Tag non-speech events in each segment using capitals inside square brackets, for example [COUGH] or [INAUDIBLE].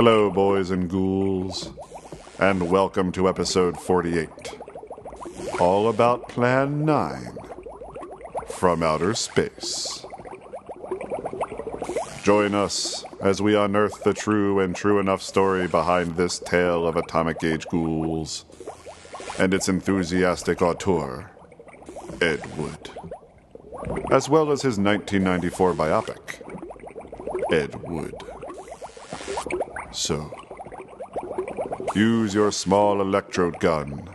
Hello, boys and ghouls, and welcome to episode 48. All about Plan 9 from outer space. Join us as we unearth the true and true enough story behind this tale of atomic age ghouls and its enthusiastic auteur, Ed Wood, as well as his 1994 biopic, Ed Wood. So, use your small electrode gun.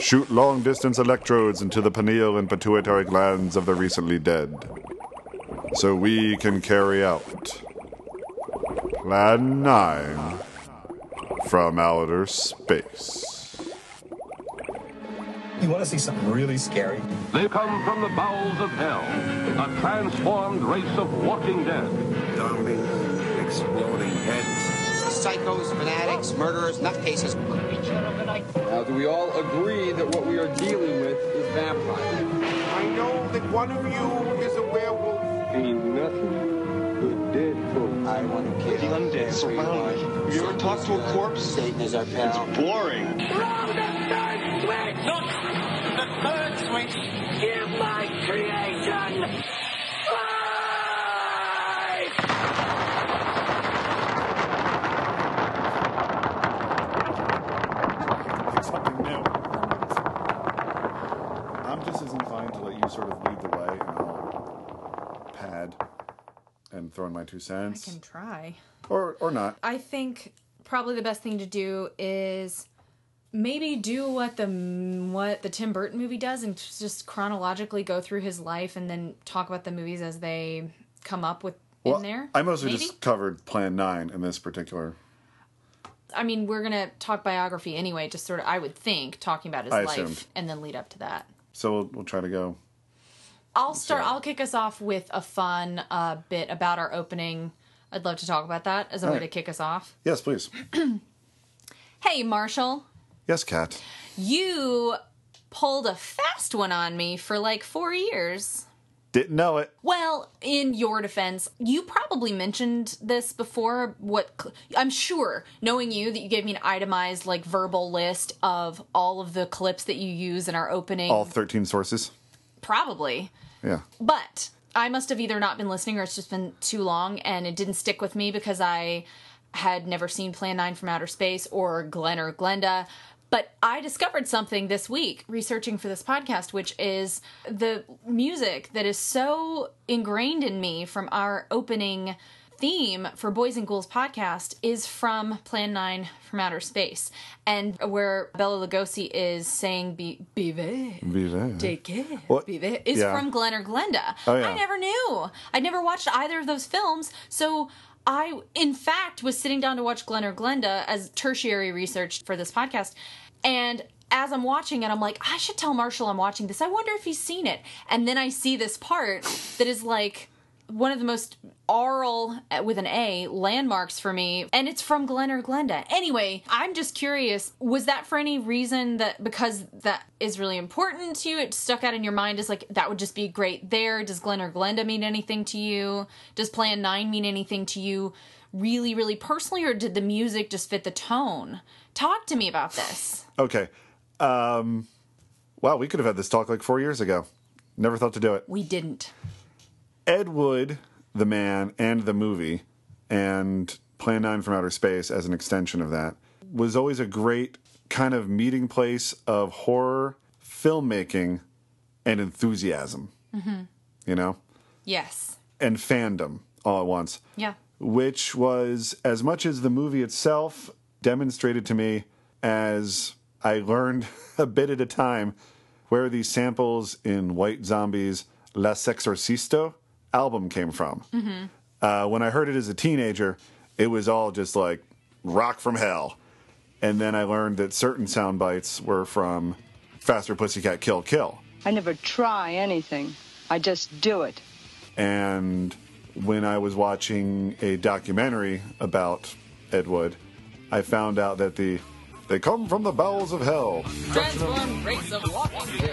Shoot long distance electrodes into the pineal and pituitary glands of the recently dead, so we can carry out Plan 9 from outer space. You want to see something really scary? They come from the bowels of hell, a transformed race of walking dead. Zombies, exploding heads. Psychos, fanatics, murderers, nutcases. Now, do we all agree that what we are dealing with is vampires? I know that one of you is a werewolf. Ain't nothing but dead folks. I want to kill The undead surround me. You ever talk to a corpse? Satan is our pal. It's boring. pick something new. I'm just as inclined to let you sort of lead the way, and I'll pad and throw in my two I can try. or or not. I think probably the best thing to do is maybe do what the what the Tim Burton movie does and just chronologically go through his life and then talk about the movies as they come up with Well, in there. I mostly maybe? just covered Plan Nine in this particular. I mean, we're gonna talk biography anyway. Just sort of, I would think, talking about his I life assumed. and then lead up to that. So we'll, we'll try to go. I'll start. Sure. I'll kick us off with a fun uh, bit about our opening. I'd love to talk about that as a way Alright. to kick us off. Yes, please. [CLEARS THROAT] Hey, Marshall, Yes, Kat. you pulled a fast one on me for like four years. Didn't know it. Well, in your defense, you probably mentioned this before. What I'm sure, knowing you, that you gave me an itemized, like verbal list of all of the clips that you use in our opening. All 13 sources. Probably. Yeah. But I must have either not been listening or it's just been too long and it didn't stick with me because I had never seen Plan 9 from Outer Space or Glen or Glenda. But I discovered something this week researching for this podcast, which is the music that is so ingrained in me from our opening theme for Boys and Ghouls podcast is from Plan 9 from Outer Space. And where Bela Lugosi is saying, Be. Vive. Take care. What? Vive is Yeah. from Glen or Glenda. Oh, yeah. I never knew. I'd never watched either of those films. So I, in fact, was sitting down to watch Glen or Glenda as tertiary research for this podcast. And as I'm watching it, I'm like, I should tell Marshall I'm watching this. I wonder if he's seen it. And then I see this part that is like one of the most aural uh, with an A landmarks for me, and it's from Glen or Glenda. Anyway, I'm just curious, was that for any reason that because that is really important to you, it stuck out in your mind as like that would just be great there? Does Glen or Glenda mean anything to you? Does Plan 9 mean anything to you really, really personally, or did the music just fit the tone? Talk to me about this. Okay. Um, wow, we could have had this talk like four years ago. Never thought to do it. We didn't. Ed Wood, the man, and the movie, and Plan 9 from Outer Space as an extension of that, was always a great kind of meeting place of horror filmmaking and enthusiasm. Mm-hmm. You know? Yes. And fandom all at once. Yeah. Which was, as much as the movie itself demonstrated to me as I learned [LAUGHS] a bit at a time where these samples in White Zombie's La Sexorcisto album came from. Uh, when I heard it as a teenager, it was all just like rock from hell. And then I learned that certain sound bites were from Faster Pussycat Kill Kill. I never try anything. I just do it. And when I was watching a documentary about Ed Wood, I found out that the they come from the bowels of hell. Transform race of walking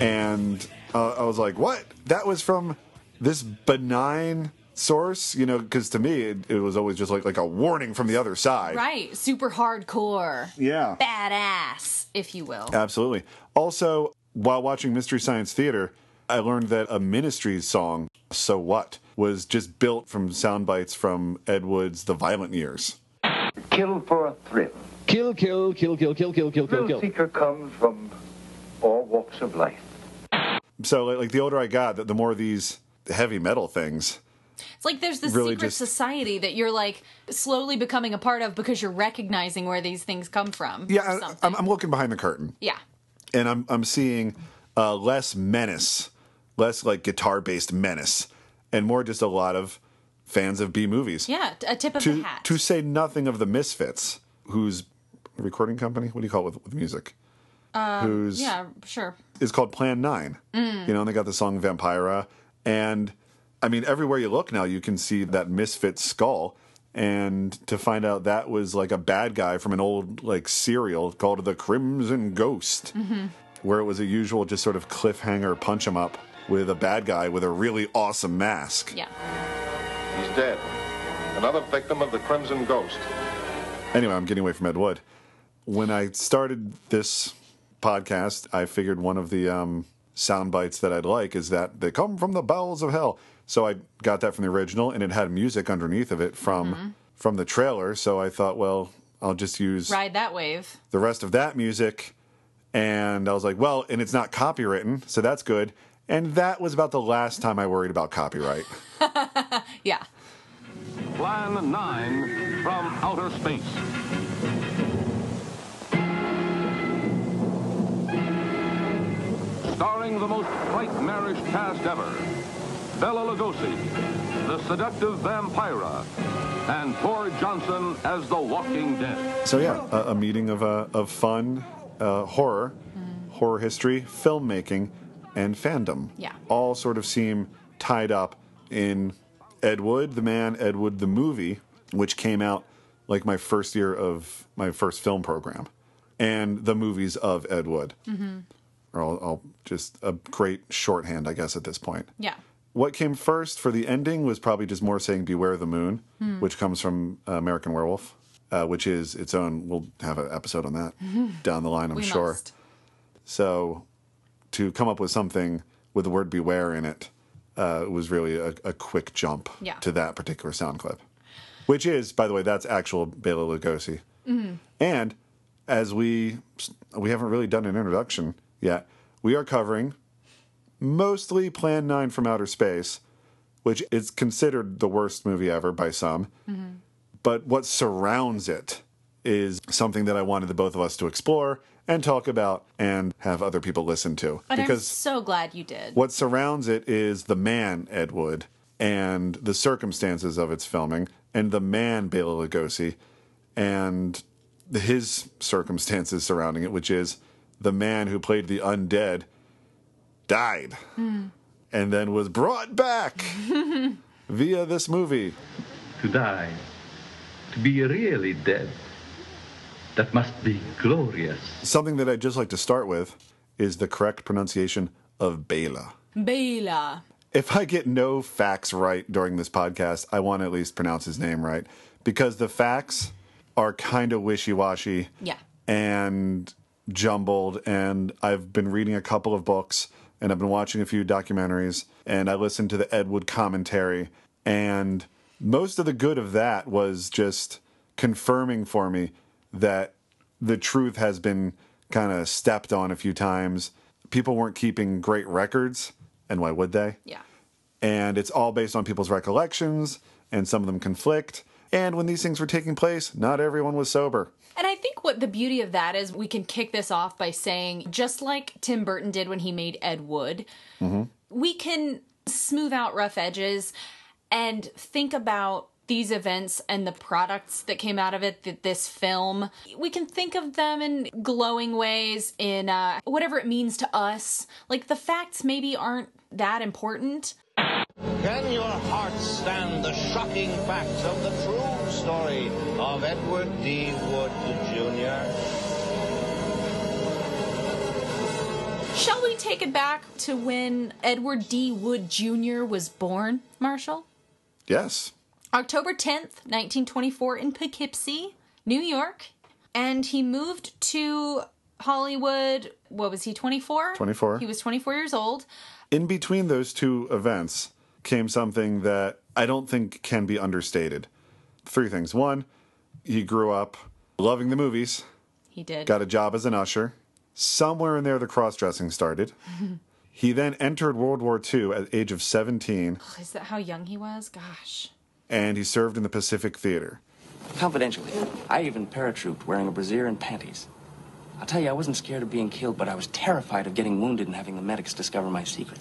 And uh, I was like, what? That was from this benign source, you know? Because to me, it, it was always just like like a warning from the other side. Right. Super hardcore. Yeah. Badass, if you will. Absolutely. Also, while watching Mystery Science Theater, I learned that a Ministry's song, "So What," was just built from sound bites from Ed Wood's "The Violent Years." Kill for a thrill. Kill, kill, kill, kill, kill, kill, kill, kill, Thrill seeker comes from all walks of life. So, like, like the older I got, the, the more these heavy metal things. It's like there's this Really secret just- society that you're like slowly becoming a part of because you're recognizing where these things come from. or Yeah, I, I'm, I'm looking behind the curtain. yeah. and I'm I'm seeing uh, less menace, less like guitar based menace, and more just a lot of fans of B movies. Yeah, a tip of the To hat. to say nothing of the Misfits, whose recording company, what do you call it with, with music? Whose Um, yeah, sure. is called Plan Nine. Mm. You know, and they got the song Vampira, and I mean, everywhere you look now, you can see that Misfit skull. And to find out that was like a bad guy from an old like serial called The Crimson Ghost, Mm-hmm. where it was a usual just sort of cliffhanger punch him up with a bad guy with a really awesome mask. Yeah. He's dead. Another victim of the Crimson Ghost. Anyway, I'm getting away from Ed Wood. When I started this podcast, I figured one of the um, sound bites that I'd like is that they come from the bowels of hell. So I got that from the original, and it had music underneath of it from Mm-hmm. from the trailer. So I thought, well, I'll just use Ride that wave. the rest of that music. And I was like, well, and it's not copywritten, so that's good. And that was about the last time I worried about copyright. [LAUGHS] [LAUGHS] Yeah. Plan 9 from outer space. Starring the most nightmarish cast ever. Bela Lugosi, the seductive Vampira, and Tor Johnson as the Walking Dead. So yeah, a, a meeting of uh, of fun, uh, horror, horror history, filmmaking, and fandom. Yeah. all sort of seem tied up in Ed Wood, the man, Ed Wood, the movie, which came out like my first year of my first film program, and the movies of Ed Wood. Mm-hmm. Or I'll, I'll just a great shorthand, I guess, at this point. Yeah. What came first for the ending was probably just more saying "Beware the Moon," Hmm. which comes from uh, American Werewolf, uh, which is its own. We'll have an episode on that [LAUGHS] down the line, I'm We sure. must. So, to come up with something with the word "beware" in it uh, was really a, a quick jump Yeah. to that particular sound clip, which is, by the way, that's actual Bela Lugosi. Mhm. And as we we haven't really done an introduction yet, we are covering mostly Plan 9 from Outer Space, which is considered the worst movie ever by some. Mm-hmm. But what surrounds it is something that I wanted the both of us to explore and talk about and have other people listen to. And I'm because so glad you did. what surrounds it is the man, Ed Wood, and the circumstances of its filming, and the man, Bela Lugosi, and his circumstances surrounding it, which is the man who played the undead died hmm. and then was brought back [LAUGHS] via this movie. To die, to be really dead, that must be glorious. Something that I'd just like to start with is the correct pronunciation of Bela. Bela. If I get no facts right during this podcast, I want to at least pronounce his name right because the facts are kind of wishy washy Yeah. and jumbled. And I've been reading a couple of books and I've been watching a few documentaries and I listened to the Ed Wood commentary. And most of the good of that was just confirming for me that the truth has been kind of stepped on a few times. People weren't keeping great records, and why would they? Yeah. and it's all based on people's recollections, and some of them conflict. And when these things were taking place, not everyone was sober. And I think what the beauty of that is we can kick this off by saying, just like Tim Burton did when he made Ed Wood, we can smooth out rough edges and think about these events and the products that came out of it, th- this film. We can think of them in glowing ways, in uh, whatever it means to us. Like the facts maybe aren't that important. Can your heart stand the shocking facts of the true story of Edward D. Wood Jr.? Shall we we take it back to when Edward D. Wood Jr. was born, Marshall? Yes. October 10th, 1924, in Poughkeepsie, New York. And he moved to Hollywood. What was he, 24? 24. He was 24 years old. In between those two events came something that I don't think can be understated. Three things. One, he grew up loving the movies, He did. got a job as an usher. Somewhere in there, the cross dressing started. [LAUGHS] he then entered World War II at the age of 17, Is that how young he was? Gosh. and he served in the Pacific Theater. Confidentially, I even paratrooped wearing a brassiere and panties. I'll tell you, I wasn't scared of being killed, but I was terrified of getting wounded and having the medics discover my secret.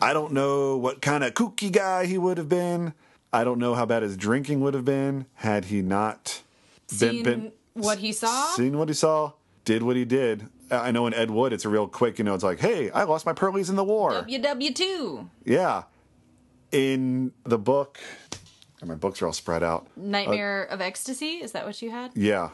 I don't know what kind of kooky guy he would have been. I don't know how bad his drinking would have been had he not Seen what he saw? seen what he saw, did what he did. I know in Ed Wood, it's a real quick, you know, it's like, hey, I lost my pearlies in the war. WW2. Yeah. In the book, and my books are all spread out. Uh, Nightmare of Ecstasy? Is that what you had? Yeah.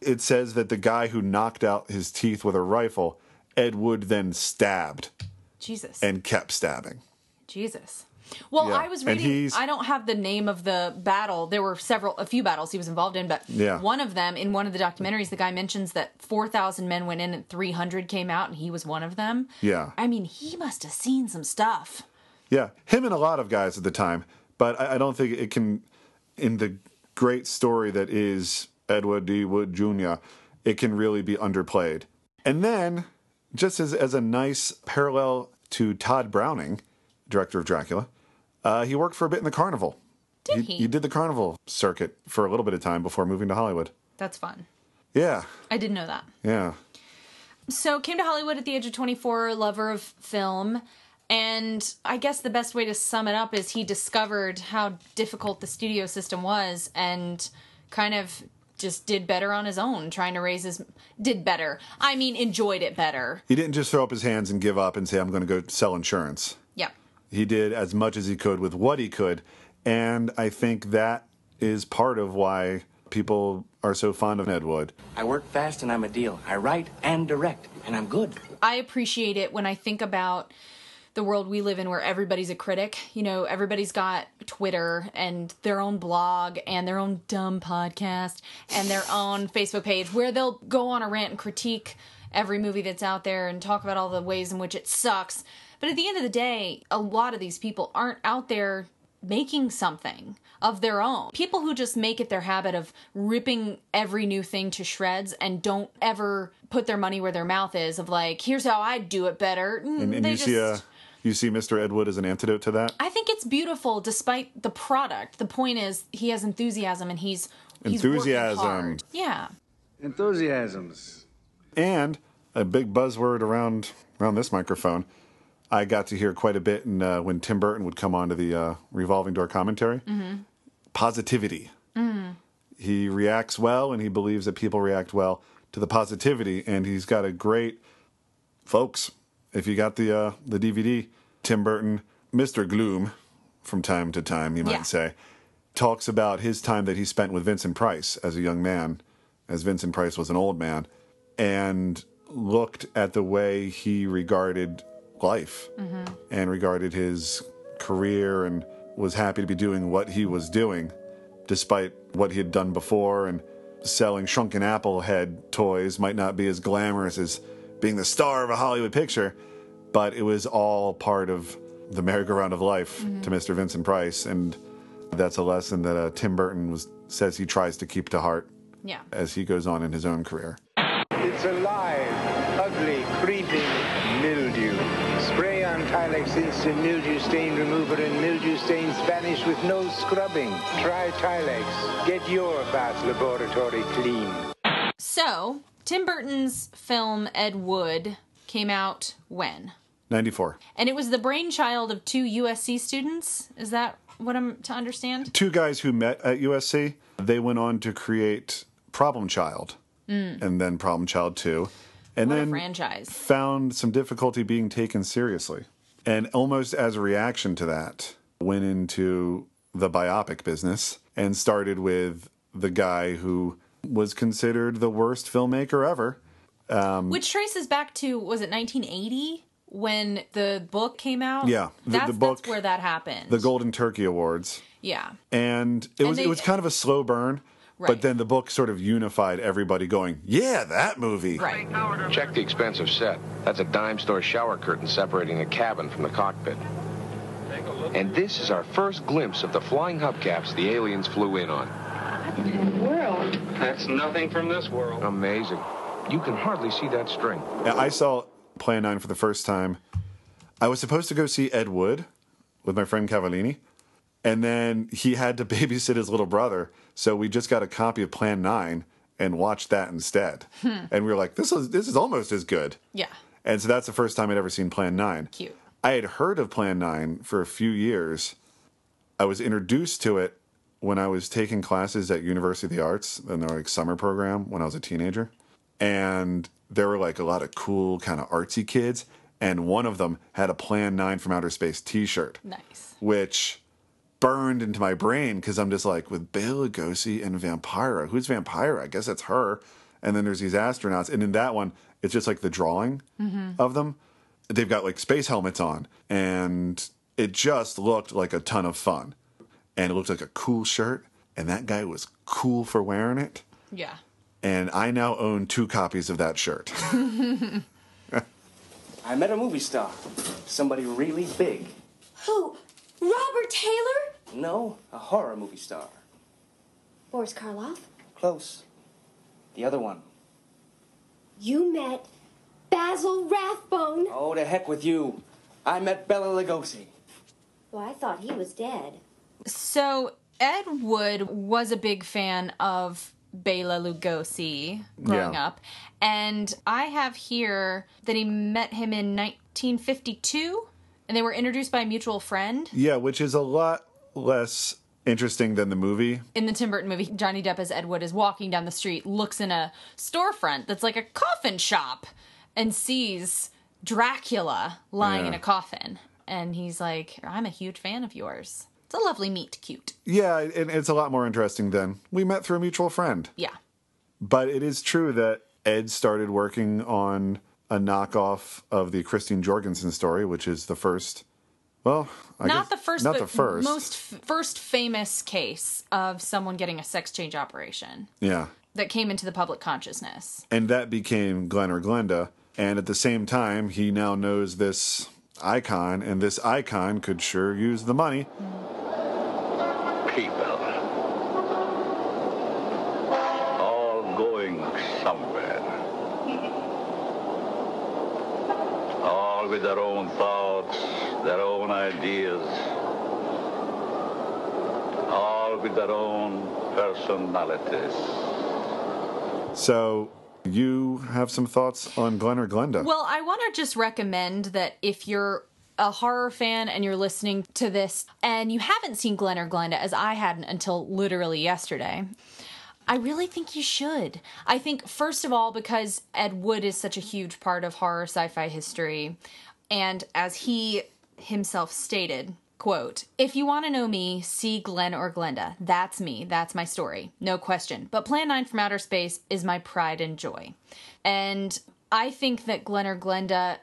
It says that the guy who knocked out his teeth with a rifle, Ed Wood then stabbed Jesus. and kept stabbing. Jesus. Well, Yeah, I was reading. I don't have the name of the battle. There were several, a few battles he was involved in, but Yeah. one of them, in one of the documentaries, the guy mentions that 4,000 men went in and 300 came out, and he was one of them. Yeah. I mean, he must have seen some stuff. Yeah, him and a lot of guys at the time, but I, I don't think it can, in the great story that is Edward D. Wood Jr., it can really be underplayed. And then, just as, as a nice parallel to Tod Browning, director of Dracula, uh, he worked for a bit in the carnival. Did he? he? Did the carnival circuit for a little bit of time before moving to Hollywood. That's fun. Yeah, I didn't know that. yeah. So came to Hollywood at the age of 24, lover of film. And I guess the best way to sum it up is he discovered how difficult the studio system was and kind of just did better on his own, trying to raise his did better. I mean, enjoyed it better. He didn't just throw up his hands and give up and say, I'm going to go sell insurance. Yeah. He did as much as he could with what he could. And I think that is part of why people are so fond of Ed Wood. I work fast and I'm a deal. I write and direct, and I'm good. I appreciate it when I think about the world we live in where everybody's a critic. You know, everybody's got Twitter and their own blog and their own dumb podcast and their own [LAUGHS] Facebook page where they'll go on a rant and critique every movie that's out there and talk about all the ways in which it sucks. But at the end of the day, a lot of these people aren't out there making something of their own. People who just make it their habit of ripping every new thing to shreds and don't ever put their money where their mouth is of like, here's how I do it better. Mm, And, and they you just see uh, you see Mr. Ed Wood as an antidote to that. I think it's beautiful despite the product. The point is he has enthusiasm and he's he's working Enthusiasm. hard. Yeah. Enthusiasms. And a big buzzword around around this microphone. I got to hear quite a bit in, uh, when Tim Burton would come onto the uh, revolving door commentary. Mhm. Positivity. Mm. he reacts well and he believes that people react well to the positivity and he's got a great folks if you got the uh, the dvd tim burton mr gloom from time to time you might Yeah. say talks about his time that he spent with vincent price as a young man as vincent price was an old man and looked at the way he regarded life Mm-hmm. and regarded his career and was happy to be doing what he was doing despite what he had done before and selling shrunken apple head toys might not be as glamorous as being the star of a Hollywood picture, but it was all part of the merry-go-round of life to Mr. Vincent Price, and that's a lesson that uh, Tim Burton was says he tries to keep to heart Yeah. as he goes on in his own career. It's alive, ugly, creeping mildew. Spray on Tilex Instant Mildew Stain Remover and mildew stains vanish with no scrubbing. Try Tilex. Get your bath laboratory clean. So, Tim Burton's film Ed Wood came out when? 94. And it was the brainchild of two USC students. Is that what I'm to understand? Two guys who met at USC, they went on to create Problem Child Mm. and then Problem Child 2. And What then franchise. found some difficulty being taken seriously. And almost as a reaction to that, went into the biopic business and started with the guy who was considered the worst filmmaker ever. Um, Which traces back to was it 1980 when the book came out. Yeah, the- that's, the book- that's where that happened. The Golden Turkey Awards. yeah. And it And was they- it was kind of a slow burn, Right. but then the book sort of unified everybody going, "Yeah, that movie." Right. Check the expensive set. That's a dime store shower curtain separating the cabin from the cockpit. And this is our first glimpse of the flying hubcaps the aliens flew in on. World. That's nothing from this world. Amazing. You can hardly see that string. Yeah, I saw Plan 9 for the first time. I was supposed to go see Ed Wood with my friend Cavallini, and then he had to [LAUGHS] babysit his little brother, so we just got a copy of Plan 9 and watched that instead. Hmm. And we were like, this is this is almost as good. Yeah. And so that's the first time I'd ever seen Plan 9. Cute. I had heard of Plan 9 for a few years. I was introduced to it when I was taking classes at University of the Arts in their like summer program when I was a teenager. And there were like a lot of cool kind of artsy kids and one of them had a Plan 9 from Outer Space t-shirt. Nice. Which burned into my brain because I'm just like with Bela Lugosi and Vampira. Who's Vampira? I guess that's her. And then there's these astronauts and in that one it's just like the drawing Mhm. of them. They've got like space helmets on, and it just looked like a ton of fun. And it looked like a cool shirt, and that guy was cool for wearing it. Yeah. And I now own two copies of that shirt. [LAUGHS] I met a movie star. Somebody really big. Who? Robert Taylor? No, a horror movie star. Boris Karloff? Close. The other one. You met Basil Rathbone? Oh, to heck with you. I met Bela Lugosi. Well, I thought he was dead. So Ed Wood was a big fan of Bela Lugosi growing Yeah. up, and I have here that he met him in 1952, and they were introduced by a mutual friend. yeah, which is a lot less interesting than the movie. In the Tim Burton movie, Johnny Depp as Ed Wood is walking down the street, looks in a storefront that's like a coffin shop, and sees Dracula lying in a coffin, and he's like, "I'm a huge fan of yours." It's a lovely meet cute. Yeah, and it's a lot more interesting than we met through a mutual friend. Yeah. But it is true that Ed started working on a knockoff of the Christine Jorgensen story, which is the first. Well, I not guess- the first, not but the first. most f- first famous case of someone getting a sex change operation Yeah, that came into the public consciousness. and that became Glen or Glenda. And at the same time, he now knows this icon, and this icon could sure use the money. People. All going somewhere. All with their own thoughts, their own ideas. All with their own personalities. So, you have some thoughts on Glen or Glenda? Well, I want to just recommend that if you're a horror fan and you're listening to this and you haven't seen Glen or Glenda, as I hadn't until literally yesterday, I really think you should. I think, first of all, because Ed Wood is such a huge part of horror sci fi history, and as he himself stated, quote, if you want to know me, see Glen or Glenda. That's me. That's my story. No question. But Plan 9 from Outer Space is my pride and joy. And I think that Glen or Glenda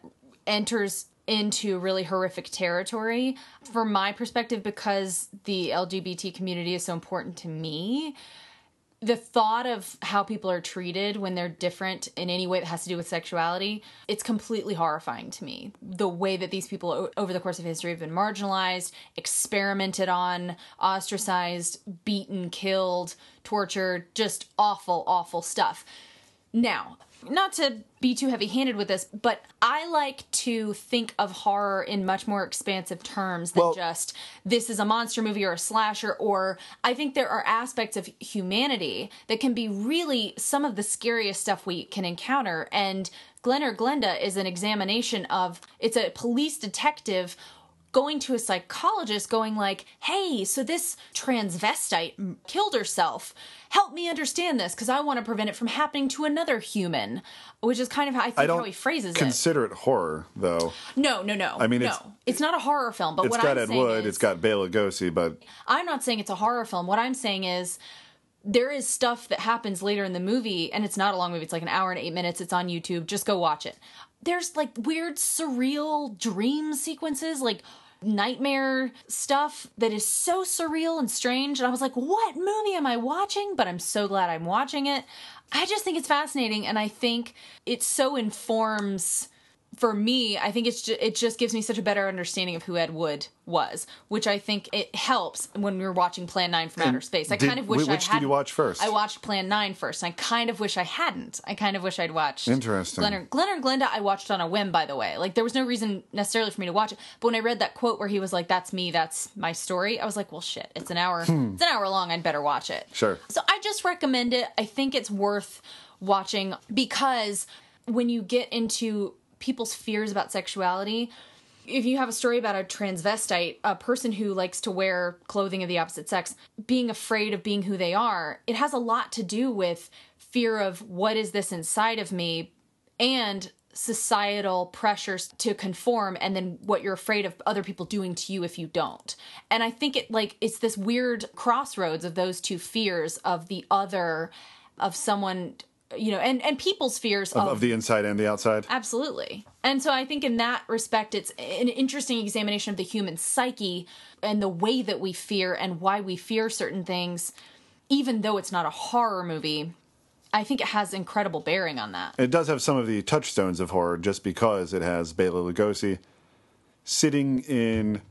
enters into really horrific territory. From my perspective because the LGBT community is so important to me the thought of how people are treated when they're different in any way that has to do with sexuality it's completely horrifying to me. The way that these people over the course of history have been marginalized experimented on ostracized beaten killed tortured just awful awful stuff. Now not to be too heavy handed with this, but I like to think of horror in much more expansive terms than just this is a monster movie or a slasher, or I think there are aspects of humanity that can be really some of the scariest stuff we can encounter. And Glen or Glenda is an examination of it's a police detective going to a psychologist going like hey so this transvestite killed herself help me understand this because i want to prevent it from happening to another human which is kind of how i think I how he phrases it consider it horror, though. no no no I mean, no it's- it's, not a horror film but it's what got i'm Ed saying Wood, is, it's got Bela Lugosi, but I'm not saying it's a horror film. What I'm saying is there is stuff that happens later in the movie, and it's not a long movie. It's like an hour and eight minutes. It's on YouTube. Just go watch it. There's like weird surreal dream sequences like nightmare stuff that is so surreal and strange and i was like what movie am i watching? But i'm so glad i'm watching it. I just think it's fascinating and i think it so informs for me, I think it's ju- it just gives me such a better understanding of who Ed Wood was, which I think it helps when we were watching Plan 9 from And Outer Space. I did- kind of wish wh- which I did you watch first? I watched Plan 9 first, and I kind of wish I hadn't. I kind of wish I'd watched Interesting. Glen or, Glen or Glenda, I watched on a whim, by the way. Like, there was no reason necessarily for me to watch it. But when I read that quote where he was like, that's me, that's my story, I was like, well, shit, it's an hour. Hmm. It's an hour long. I'd better watch it. Sure. So I just recommend it. I think it's worth watching because when you get into people's fears about sexuality, if you have a story about a transvestite, a person who likes to wear clothing of the opposite sex, being afraid of being who they are, it has a lot to do with fear of what is this inside of me and societal pressures to conform and then what you're afraid of other people doing to you if you don't. And I think it like it's this weird crossroads of those two fears of the other of someone you know and and people's fears Of, of the inside and the outside. Absolutely. And so I think in that respect, it's an interesting examination of the human psyche and the way that we fear and why we fear certain things, even though it's not a horror movie. I think it has incredible bearing on that. It does have some of the touchstones of horror just because it has Bela Lugosi sitting in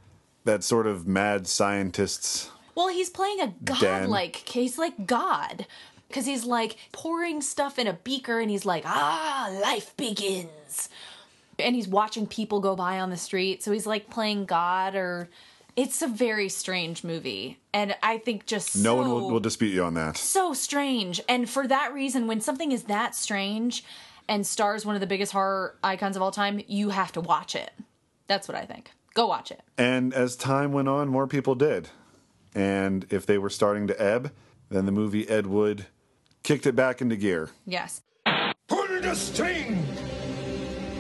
that sort of mad scientist's Well, he's playing a godlike, he's like God. Because he's like pouring stuff in a beaker and he's like, ah, life begins. And he's watching people go by on the street. So he's like playing God or. It's a very strange movie. And I think just No so, one will, will dispute you on that. so strange. And for that reason, when something is that strange and stars one of the biggest horror icons of all time, you have to watch it. That's what I think. Go watch it. And as time went on, more people did. And if they were starting to ebb, then the movie Ed Wood kicked it back into gear. Yes. Pull the string!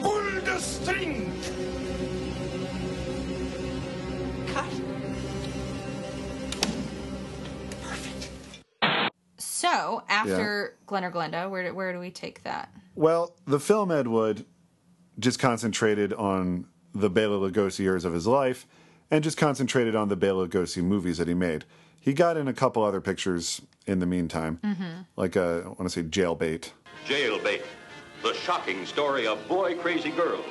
Pull the string! Cut. Perfect. So after Glen or Glenda, where do, where do we take that? Well, the film Ed Wood just concentrated on the Bela Lugosi years of his life and just concentrated on the Bela Lugosi movies that he made. He got in a couple other pictures in the meantime, Mhm. like uh, I want to say Jailbait. Jailbait. The shocking story of boy crazy girls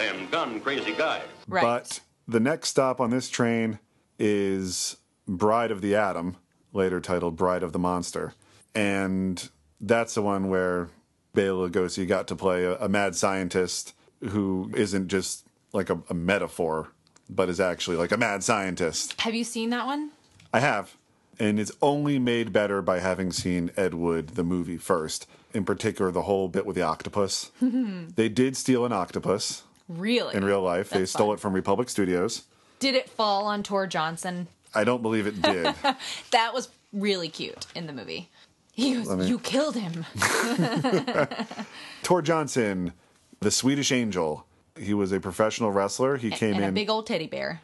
and gun crazy guys. Right. But the next stop on this train is Bride of the Atom, later titled Bride of the Monster. And that's the one where Bela Lugosi got to play a, a mad scientist who isn't just like a, a metaphor, but is actually like a mad scientist. Have you seen that one? I have. And it's only made better by having seen Ed Wood, the movie, first. In particular, the whole bit with the octopus. [LAUGHS] They did steal an octopus really? in real life. they stole fun. it from Republic Studios. Did it fall on Tor Johnson? I don't believe it did. [LAUGHS] That was really cute in the movie. He Let me- "You killed him." [LAUGHS] Tor Johnson, the Swedish Angel. He was a professional wrestler. He came and in, a big old teddy bear.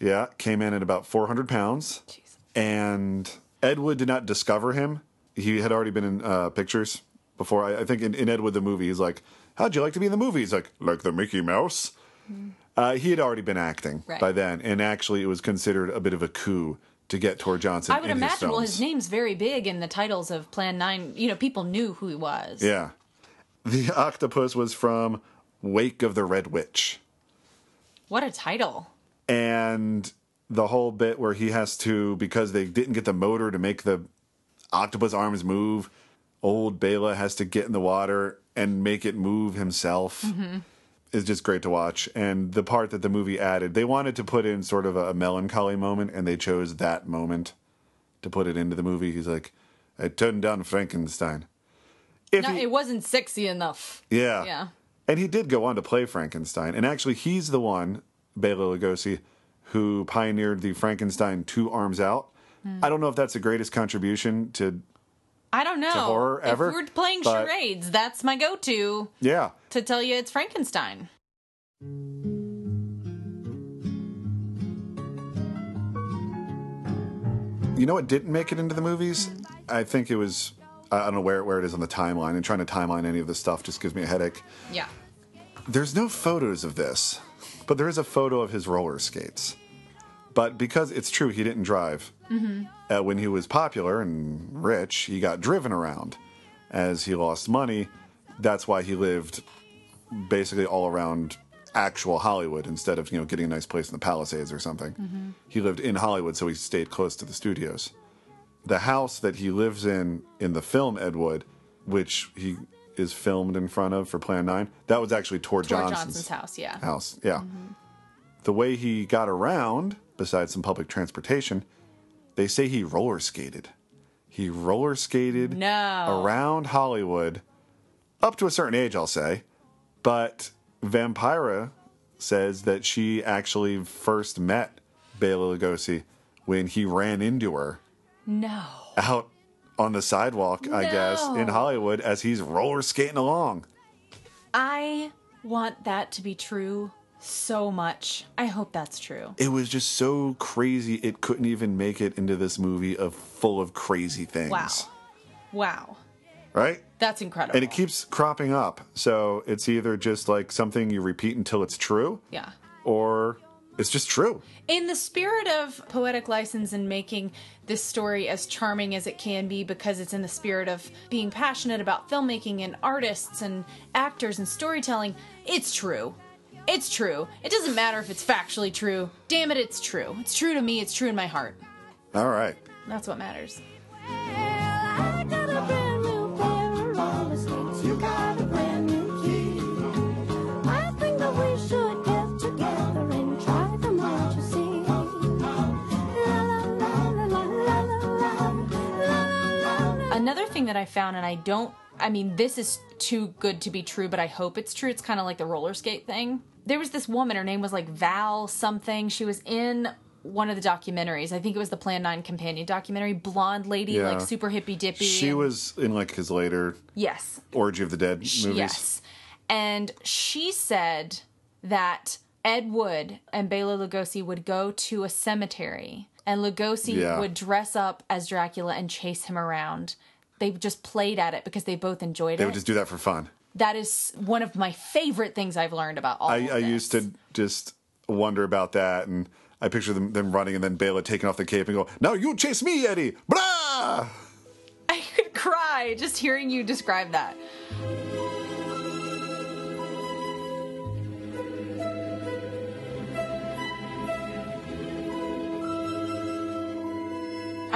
yeah, came in at about 400 pounds. And Ed Wood did not discover him. He had already been in uh, pictures before. I, I think in, in Ed Wood the movie, he's like, "How'd you like to be in the movie?" He's like, "Like the Mickey Mouse." Uh, he had already been acting Right. by then, and actually, it was considered a bit of a coup to get Tor Johnson. I would in his imagine. Well, his name's very big in the titles of Plan Nine. You know, people knew who he was. Yeah. The [LAUGHS] octopus was from Wake of the Red Witch. What a title! And the whole bit where he has to, because they didn't get the motor to make the octopus arms move, old Bela has to get in the water and make it move himself. Mhm. Is just great to watch. And the part that the movie added, they wanted to put in sort of a, melancholy moment, and they chose that moment to put it into the movie. He's like, I turned down Frankenstein. If no, he- it wasn't sexy enough. Yeah. Yeah. And he did go on to play Frankenstein. And actually, he's the one, Bela Lugosi, who pioneered the Frankenstein two arms out. Hmm. I don't know if that's the greatest contribution to. I don't know. horror ever, If we're playing but- charades, that's my go-to Yeah. to tell you it's Frankenstein. You know what didn't make it into the movies? I think it was. I don't know where, where it is on the timeline, and trying to timeline any of this stuff just gives me a headache. Yeah. There's no photos of this, but there is a photo of his roller skates. But because it's true, he didn't drive. Mm-hmm. Uh, when he was popular and rich, he got driven around. As he lost money, that's why he lived basically all around actual Hollywood instead of you know getting a nice place in the Palisades or something. Mhm. He lived in Hollywood, so he stayed close to the studios. The house that he lives in in the film Ed Wood, which he is filmed in front of for Plan Nine, that was actually Tor, Johnson's, Johnson's house, yeah. house. Yeah. Mm-hmm. The way he got around, besides some public transportation, they say he roller skated. He roller skated No. around Hollywood up to a certain age, I'll say. But Vampira says that she actually first met Bela Lugosi when he ran into her No. out on the sidewalk, I guess, in Hollywood as he's roller skating along. I want that to be true so much. I hope that's true. It was just so crazy it couldn't even make it into this movie of full of crazy things. Wow. Wow. Right? That's incredible. And it keeps cropping up. So it's either just like something you repeat until it's true, yeah. or it's just true. In the spirit of poetic license and making this story as charming as it can be because it's in the spirit of being passionate about filmmaking and artists and actors and storytelling, it's true. It's true. It doesn't matter if it's factually true. Damn it, it's true. It's true to me, it's true in my heart. All right. That's what matters. Another thing that I found, and I don't, I mean, this is too good to be true, but I hope it's true. It's kind of like the roller skate thing. There was this woman, her name was like Val something. She was in one of the documentaries. I think it was the Plan 9 companion documentary. Blonde lady, Yeah. like super hippy dippy. She and- was in like his later Yes. Orgy of the Dead movies. Yes. And she said that Ed Wood and Bela Lugosi would go to a cemetery and Lugosi Yeah. would dress up as Dracula and chase him around. They just played at it because they both enjoyed They it. They would just do that for fun. that is one of my favorite things I've learned about all I, I used to just wonder about that, and I picture them, them running, and then Bela taking off the cape and go, "Now you chase me, Eddie!" Blah! [LAUGHS] I could cry just hearing you describe that.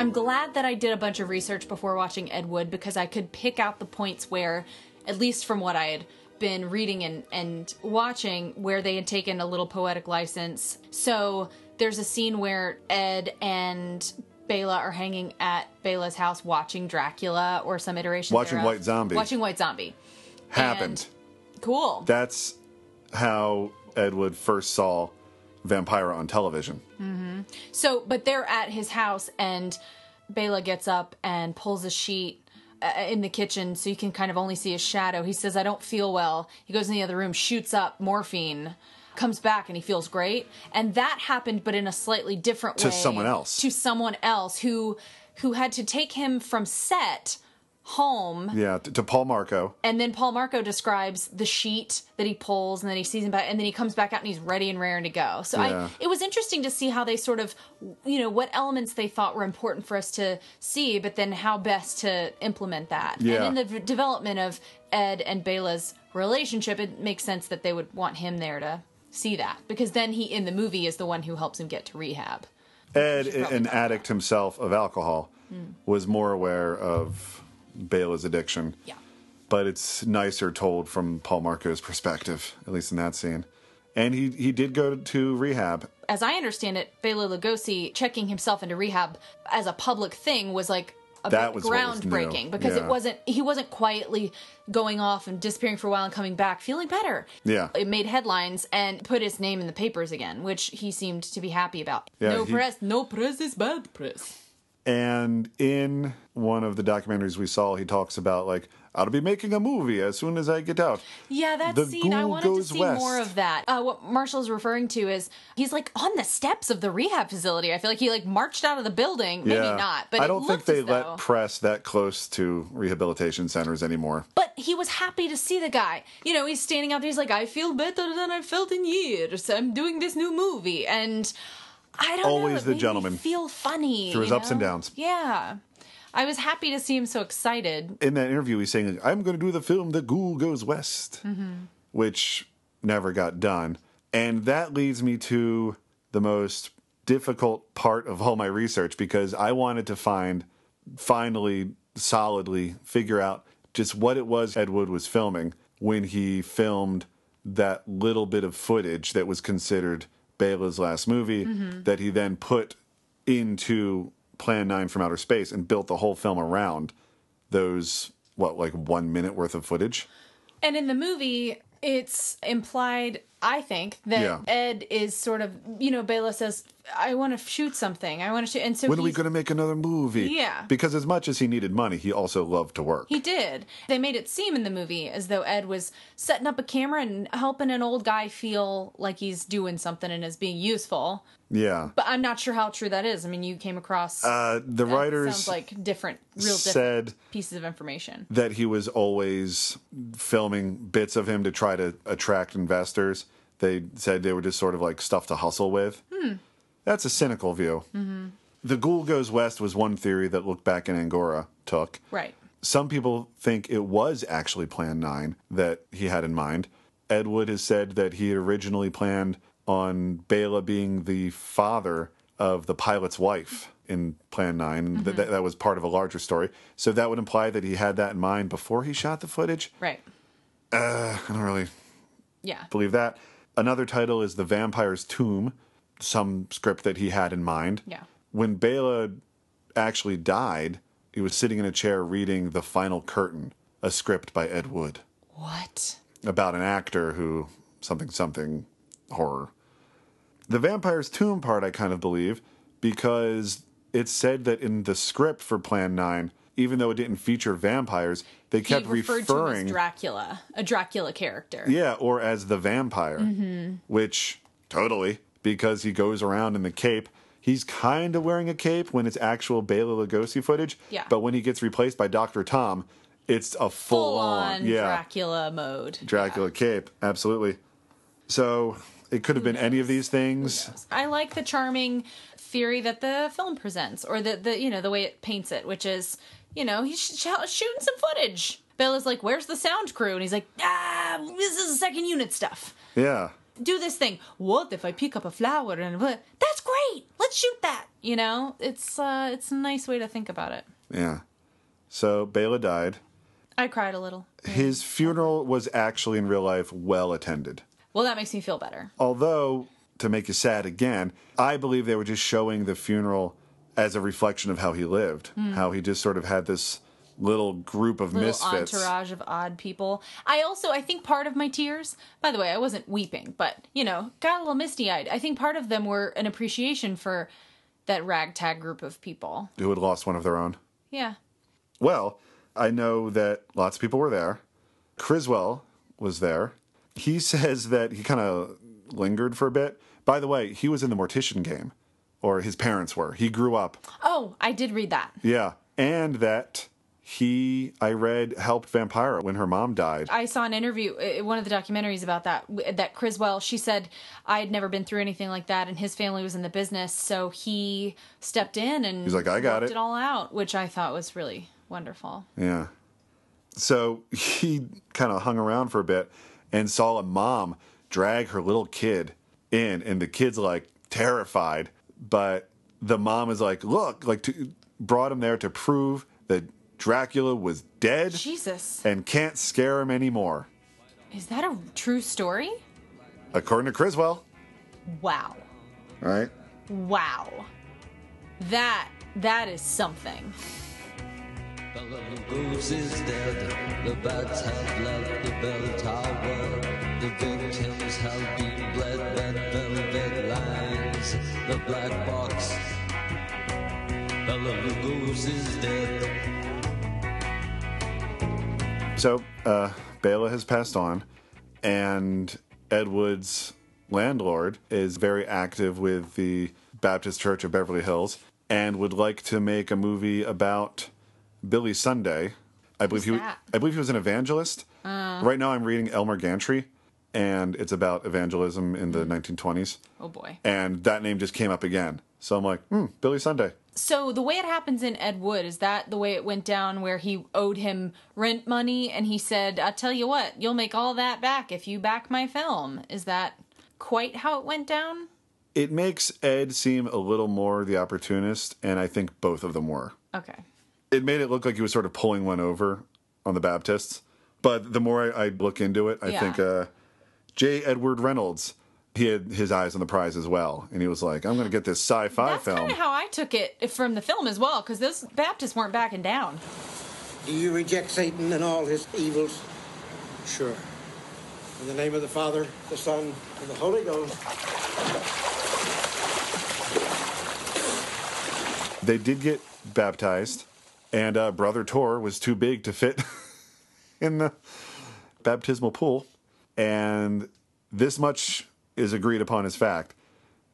I'm glad that I did a bunch of research before watching Ed Wood because I could pick out the points where, at least from what I had been reading and, and watching, where they had taken a little poetic license. So there's a scene where Ed and Bela are hanging at Bela's house watching Dracula or some iteration Watching thereof. White Zombie. Watching White Zombie. Happened. Cool. That's how Ed Wood first saw Vampira on television. hmm So, but they're at his house, and Bela gets up and pulls a sheet uh, in the kitchen so you can kind of only see his shadow. He says, I don't feel well. He goes in the other room, shoots up morphine, comes back, and he feels great. And that happened, but in a slightly different To way. someone else. To someone else who who had to take him from set home. Yeah, to, to Paul Marco. And then Paul Marco describes the sheet that he pulls, and then he sees him back, and then he comes back out and he's ready and raring to go. So Yeah. I, it was interesting to see how they sort of, you know, what elements they thought were important for us to see, but then how best to implement that. Yeah. And in the v- development of Ed and Bela's relationship, it makes sense that they would want him there to see that because then he in the movie is the one who helps him get to rehab. Ed, an talk addict himself of alcohol, Mm. was more aware of Bela's addiction. Yeah. But it's nicer told from Paul Marco's perspective, at least in that scene. And he, he did go to rehab. as I understand it, Bela Lugosi checking himself into rehab as a public thing was like a That bit was groundbreaking because Yeah. it wasn't he wasn't quietly going off and disappearing for a while and coming back feeling better. Yeah. It made headlines and put his name in the papers again, which he seemed to be happy about. Yeah, no he- press, no press is bad press. And in one of the documentaries we saw, he talks about like I'll be making a movie as soon as I get out. Yeah, that The scene. I wanted to see west. more of that. Uh, what Marshall's referring to is he's like on the steps of the rehab facility. I feel like he like marched out of the building. Maybe not, but I don't think they let though- press that close to rehabilitation centers anymore. But he was happy to see the guy. You know, he's standing out there. He's like, I feel better than I felt in years. I'm doing this new movie, and I don't know. Always the gentleman. Feel funny Through his you ups and downs. Yeah, I was happy to see him so excited. In that interview, he's saying, "I'm going to do the film The Ghoul Goes West," Mm-hmm. which never got done, and that leads me to the most difficult part of all my research because I wanted to find, finally, solidly figure out just what it was Ed Wood was filming when he filmed that little bit of footage that was considered Bela's last movie Mhm. that he then put into Plan 9 from Outer Space and built the whole film around those, what, like one minute worth of footage? And in the movie, it's implied, I think, that Yeah. Ed is sort of, you know, Bela says, "I want to shoot something. I want to shoot," and so when are we going to make another movie? Yeah. Because as much as he needed money, he also loved to work. He did. They made it seem in the movie as though Ed was setting up a camera and helping an old guy feel like he's doing something and is being useful. Yeah. But I'm not sure how true that is. I mean, you came across Uh, the writers sounds like different, real different said pieces of information. that he was always filming bits of him to try to attract investors. They said they were just sort of like stuff to hustle with. Hmm. That's a cynical view. Mm-hmm. The Ghoul Goes West was one theory that Look Back in Angora took. Right. Some people think it was actually Plan 9 that he had in mind. Ed Wood has said that he had originally planned on Bela being the father of the pilot's wife in Plan 9. and That, that was part of a larger story. So that would imply that he had that in mind before he shot the footage. Right. Uh, I don't really Yeah. believe that. Another title is The Vampire's Tomb, some script that he had in mind. Yeah. When Bela actually died, he was sitting in a chair reading The Final Curtain, a script by Ed Wood What? about an actor who something something horror. The Vampire's Tomb part I kind of believe because it's said that in the script for Plan 9, even though it didn't feature vampires, they kept he referred to Dracula, a Dracula character. yeah, or as the vampire, Mhm. which totally because he goes around in the cape. He's kind of wearing a cape when it's actual Bela Lugosi footage. Yeah. But when he gets replaced by Doctor Tom, it's a full, Full on yeah Dracula mode. Dracula cape. Absolutely. So it could have been any of these things. I like the charming theory that the film presents, or the, the you know the way it paints it, which is you know he's sh- shooting some footage. Bela's like, "Where's the sound crew?" And he's like, "Ah, this is second unit stuff. Yeah. Do this thing. What if I pick up a flower and what? That's great. Let's shoot that. You know, it's uh, it's a nice way to think about it. Yeah. So Bela died. I cried a little. His funeral was actually in real life well attended. Well, that makes me feel better. Although, to make you sad again, I believe they were just showing the funeral as a reflection of how he lived, Hmm. how he just sort of had this little group of little misfits. entourage of odd people. I also, I think part of my tears, by the way, I wasn't weeping, but, you know, got a little misty eyed. I think part of them were an appreciation for that ragtag group of people. Who had lost one of their own. Yeah. Well, I know that lots of people were there. Criswell was there. He says that he kind of lingered for a bit. By the way, he was in the Mortician game, or his parents were. He grew up. Oh, I did read that. Yeah. And that he, I read, helped Vampira when her mom died. I saw an interview, uh, one of the documentaries about that, that Criswell, she said, I had never been through anything like that, and his family was in the business, so he stepped in and He's like, "I got worked it." it all out, which I thought was really wonderful. Yeah. So he kind of hung around for a bit and saw a mom drag her little kid in, and the kid's like terrified. But the mom is like, look, like to, brought him there to prove that Dracula was dead Jesus. and can't scare him anymore, Is that a true story? according to Criswell. Wow. Right? Wow. That that is something. Goose is dead, the bats have left the bell tower, the victims have been bled, red velvet lines, the black box. Bela Lugosi's dead. So, uh, Bela has passed on, and Ed Wood's landlord is very active with the Baptist Church of Beverly Hills and would like to make a movie about Billy Sunday. I believe Who's he that? I believe he was an evangelist. Uh. right now I'm reading Elmer Gantry and it's about evangelism in the 1920s. Oh boy. And that name just came up again. So I'm like, hmm, Billy Sunday. So the way it happens in Ed Wood is that the way it went down where he owed him rent money and he said, "I tell you what, you'll make all that back if you back my film." Is that quite how it went down? It makes Ed seem a little more the opportunist, and I think both of them were. Okay. It made it look like he was sort of pulling one over on the Baptists. But the more I, I look into it, I Yeah. think uh, J. Edward Reynolds, he had his eyes on the prize as well. And he was like, I'm going to get this sci fi That's film. kind of how I took it from the film as well, because those Baptists weren't backing down. Do you reject Satan and all his evils? Sure. In the name of the Father, the Son, and the Holy Ghost. They did get baptized, and uh, Brother Tor was too big to fit [LAUGHS] in the baptismal pool. And this much is agreed upon as fact,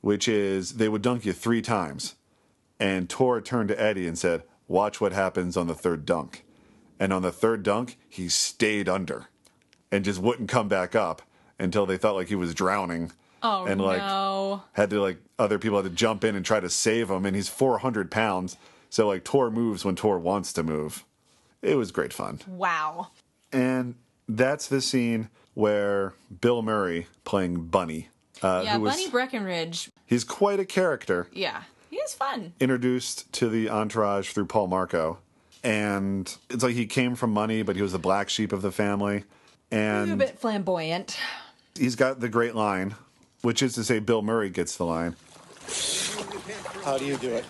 which is they would dunk you three times. And Tor turned to Eddie and said, Watch what happens on the third dunk. And on the third dunk, he stayed under and just wouldn't come back up until they thought like he was drowning. Oh and like no! had to like other people had to jump in and try to save him and he's 400 pounds so like tor moves when tor wants to move it was great fun Wow. and that's the scene where bill murray playing bunny uh, yeah, who was Bunny Breckinridge. he's quite a character Yeah, he is fun. introduced to the entourage through paul marco and it's like he came from money but he was the black sheep of the family And a bit flamboyant. he's got the great line which is to say bill murray gets the line How do you do it?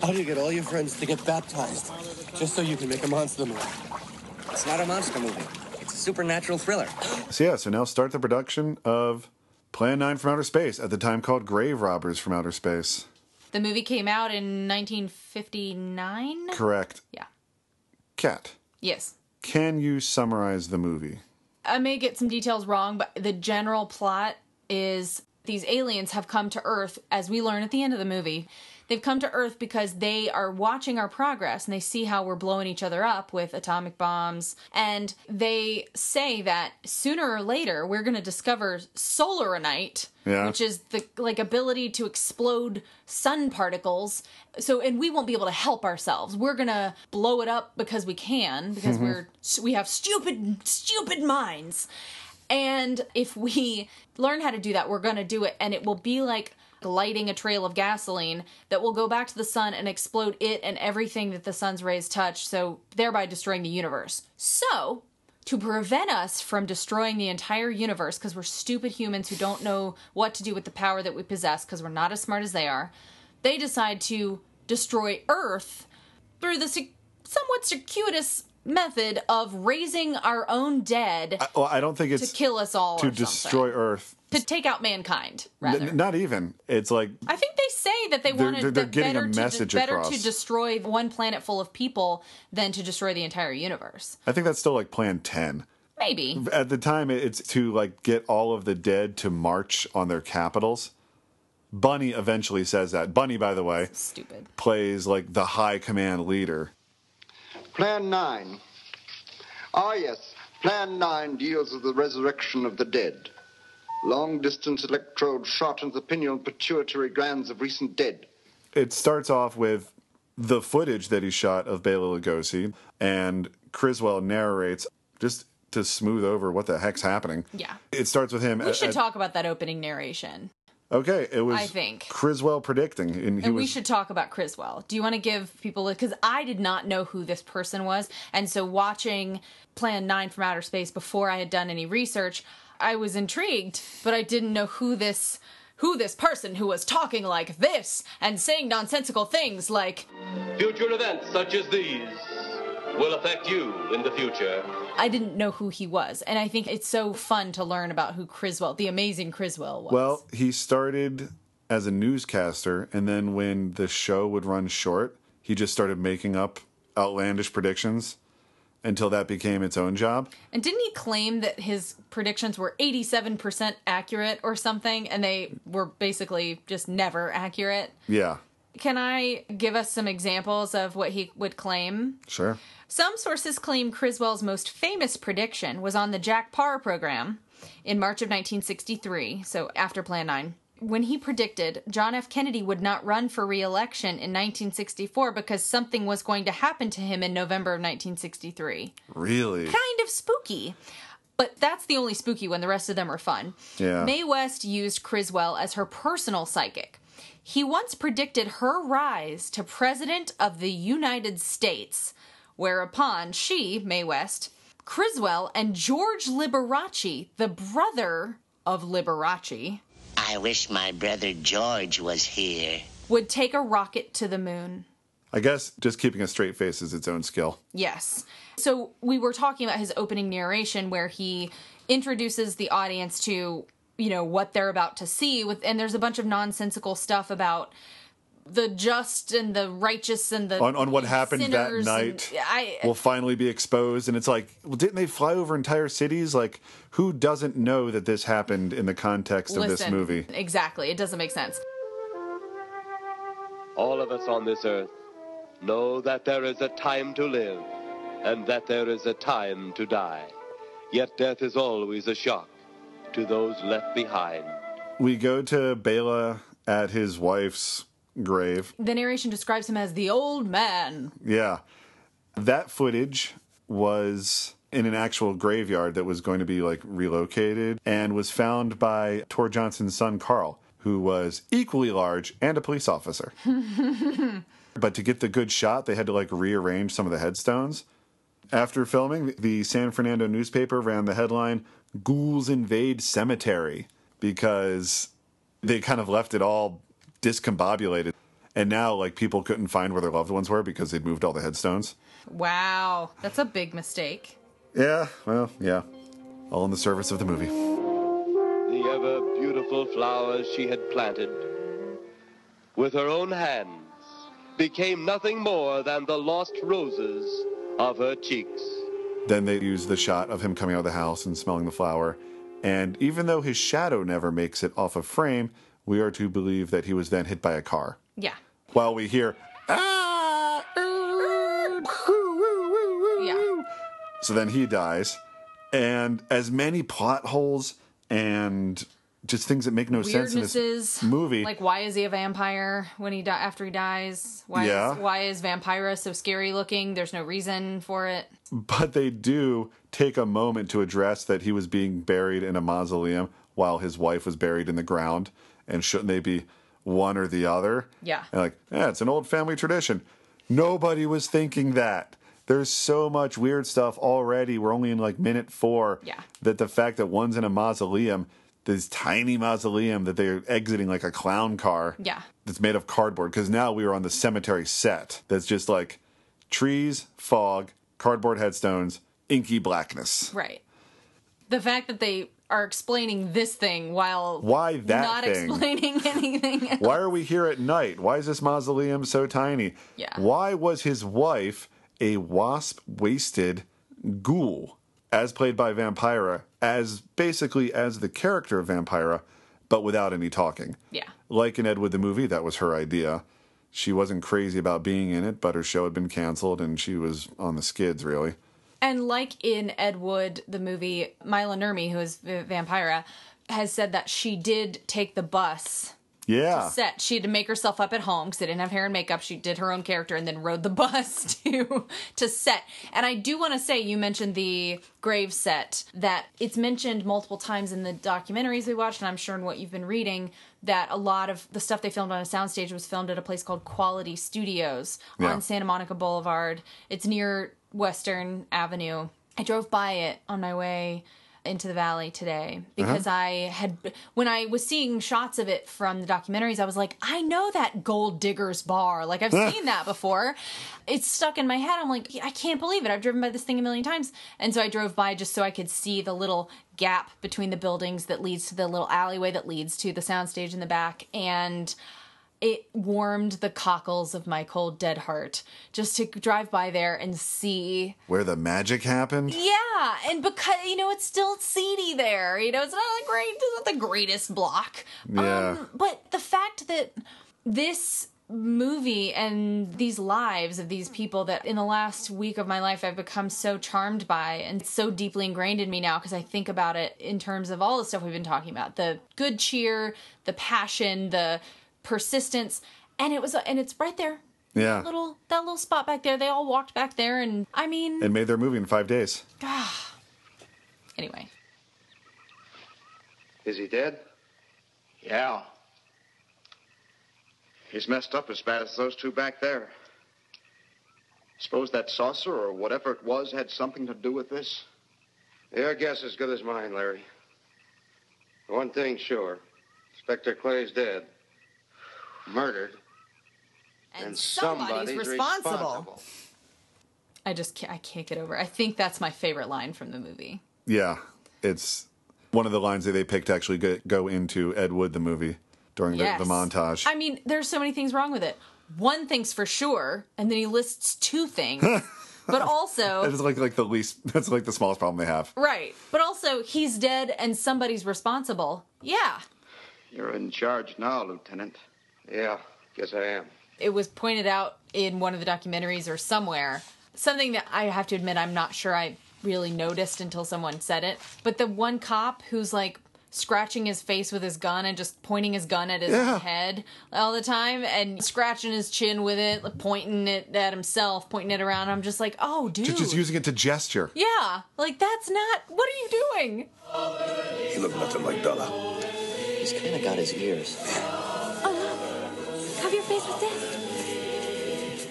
How do you get all your friends to get baptized? Just so you can make a monster movie. It's not a monster movie. It's a supernatural thriller. So yeah, so now start the production of Plan 9 from Outer Space, at the time called Grave Robbers from Outer Space. The movie came out in 1959. Correct. Yeah. Cat, Yes. can you summarize the movie? I may get some details wrong, but the general plot is these aliens have come to Earth, as we learn at the end of the movie. They've come to Earth because they are watching our progress and they see how we're blowing each other up with atomic bombs. And they say that sooner or later we're going to discover solaronite, Yeah. which is the like ability to explode sun particles. So, and we won't be able to help ourselves. We're going to blow it up because we can, because Mhm. we're we have stupid stupid minds. And if we [LAUGHS] learn how to do that, we're going to do it. And it will be like lighting a trail of gasoline that will go back to the sun and explode it and everything that the sun's rays touch, so thereby destroying the universe. So, to prevent us from destroying the entire universe, because we're stupid humans who don't know what to do with the power that we possess, because we're not as smart as they are, they decide to destroy Earth through the somewhat circuitous method of raising our own dead I, well, I don't think it's to kill us all to or destroy. Earth. to take out mankind N- rather not even. It's like I think they say that they They're- wanted they're- getting a better to message better across. to destroy one planet full of people than to destroy the entire universe. I think that's still like Plan 10. Maybe. At the time, it's to like get all of the dead to march on their capitals. Bunny eventually says that. Bunny, by the way, stupid. plays like the high command leader. Plan 9. Ah, yes. Plan 9 deals with the resurrection of the dead. Long distance electrode shot into the pineal and pituitary glands of recent dead. It starts off with the footage that he shot of Bela Lugosi, and Criswell narrates just to smooth over what the heck's happening. Yeah. It starts with him. We at- should at- talk about that opening narration. Okay, it was I think. Criswell predicting, and he and was we should talk about Criswell. Do you want to give people because I did not know who this person was, and so watching Plan Nine from Outer Space before I had done any research, I was intrigued, but I didn't know who this who this person who was talking like this and saying nonsensical things like Future events such as these will affect you in the future. I didn't know who he was, and I think it's so fun to learn about who Criswell, the amazing Criswell, was. Well, he started as a newscaster, and then when the show would run short, he just started making up outlandish predictions until that became its own job. And didn't he claim that his predictions were 87% accurate or something and they were basically just never accurate? Yeah, Can I give us some examples of what he would claim? sure. Some sources claim Criswell's most famous prediction was on the Jack Paar program in March of 1963, so after Plan 9, when he predicted John F. Kennedy would not run for re election in 1964 because something was going to happen to him in November of 1963. Really? Kind of spooky. But that's the only spooky one. The rest of them are fun. Yeah. Mae West used Criswell as her personal psychic. He once predicted her rise to President of the United States, whereupon she, Mae West, Criswell, and George Liberace, the brother of Liberace, I wish my brother George was here. would take a rocket to the moon. I guess just keeping a straight face is its own skill. Yes. So we were talking about his opening narration where he introduces the audience to, you know, what they're about to see with and there's a bunch of nonsensical stuff about the just and the righteous and the on, on what happened that night I will finally be exposed and it's like well didn't they fly over entire cities like who doesn't know that this happened in the context of this movie Exactly. It doesn't make sense. All of us on this earth know that there is a time to live and that there is a time to die. Yet death is always a shock to those left behind. we go to Bela at his wife's grave The narration describes him as the old man. yeah that footage was in an actual graveyard that was going to be like relocated and was found by Tor Johnson's son Carl who was equally large and a police officer [LAUGHS] But to get the good shot, they had to like rearrange some of the headstones. After filming, the San Fernando newspaper ran the headline Ghouls Invade Cemetery because they kind of left it all discombobulated. And now, like, people couldn't find where their loved ones were because they'd moved all the headstones. Wow. That's a big mistake. Yeah, well, yeah. All in the service of the movie. The ever beautiful flowers she had planted with her own hands became nothing more than the lost roses of her cheeks. Then they use the shot of him coming out of the house and smelling the flower. And even though his shadow never makes it off of frame, we are to believe that he was then hit by a car. Yeah. While we hear, ah, Yeah. so then he dies. And as many plot holes and just things that make no sense in this movie. Like, why is he a vampire when he di- after he dies? Why Yeah. is why is Vampira so scary looking? There's no reason for it. But they do take a moment to address that he was being buried in a mausoleum while his wife was buried in the ground. And shouldn't they be one or the other? Yeah. And like, yeah, it's an old family tradition. Nobody was thinking that. There's so much weird stuff already. We're only in like minute four. Yeah. That the fact that one's in a mausoleum, this tiny mausoleum that they're exiting like a clown car Yeah. that's made of cardboard. Because now we are on the cemetery set that's just like trees, fog, cardboard headstones, inky blackness. Right. The fact that they are explaining this thing while Why that not thing? explaining [LAUGHS] anything. else. Why are we here at night? Why is this mausoleum so tiny? Yeah. Why was his wife a wasp waisted ghoul, as played by Vampira, as basically as the character of Vampira, but without any talking? Yeah. Like in Ed Wood the movie, that was her idea. She wasn't crazy about being in it, but her show had been canceled and she was on the skids, really. And like in Ed Wood, the movie, Maila Nurmi, who is v- Vampira, has said that she did take the bus Yeah. set. She had to make herself up at home because they didn't have hair and makeup. She did her own character and then rode the [LAUGHS] bus to to set. And I do want to say, you mentioned the grave set that it's mentioned multiple times in the documentaries we watched, and I'm sure in what you've been reading that a lot of the stuff they filmed on a soundstage was filmed at a place called Quality Studios Yeah. on Santa Monica Boulevard. It's near Western Avenue. I drove by it on my way into the valley today because Uh-huh. I had when I was seeing shots of it from the documentaries I was like I know that gold diggers bar. Like I've seen that before. It's stuck in my head. I'm like I can't believe it. I've driven by this thing a million times. And so I drove by just so I could see the little gap between the buildings that leads to the little alleyway that leads to the soundstage in the back. And it warmed the cockles of my cold dead heart just to drive by there and see Where the magic happened? yeah, and because you know it's still seedy there. You know, it's not a great, it's not the greatest block. Yeah. Um, but the fact that this movie and these lives of these people that in the last week of my life I've become so charmed by and so deeply ingrained in me now because I think about it in terms of all the stuff we've been talking about the good cheer, the passion, the persistence, and it was uh, and it's right there. Yeah. That little that little spot back there. They all walked back there, and I mean, And made their movie in five days. Ah. anyway. Is he dead? Yeah. He's messed up as bad as those two back there. Suppose that saucer or whatever it was had something to do with this? Your guess is as good as mine, Larry. One thing sure. Inspector Clay's dead. Murdered. And, somebody's responsible. I just can't, I can't get over. it. I think that's my favorite line from the movie. Yeah. It's one of the lines that they picked to actually go, go into Ed Wood, the movie, during the, Yes. the montage. I mean, there's so many things wrong with it. One thing's for sure, and then he lists two things. [LAUGHS] but also, it's like like the least. [LAUGHS] That's like the smallest problem they have. right. But also, he's dead and somebody's responsible. Yeah. You're in charge now, Lieutenant. Yeah, guess I am. It was pointed out in one of the documentaries or somewhere. Something that I have to admit I'm not sure I really noticed until someone said it. But the one cop who's like scratching his face with his gun and just pointing his gun at his Yeah. head all the time and scratching his chin with it, like, pointing it at himself, pointing it around. I'm just like, oh, dude. Just, just using it to gesture. yeah, like that's not. What are you doing? He looked nothing like Bela. He's kind of got his ears. Cover your face with this.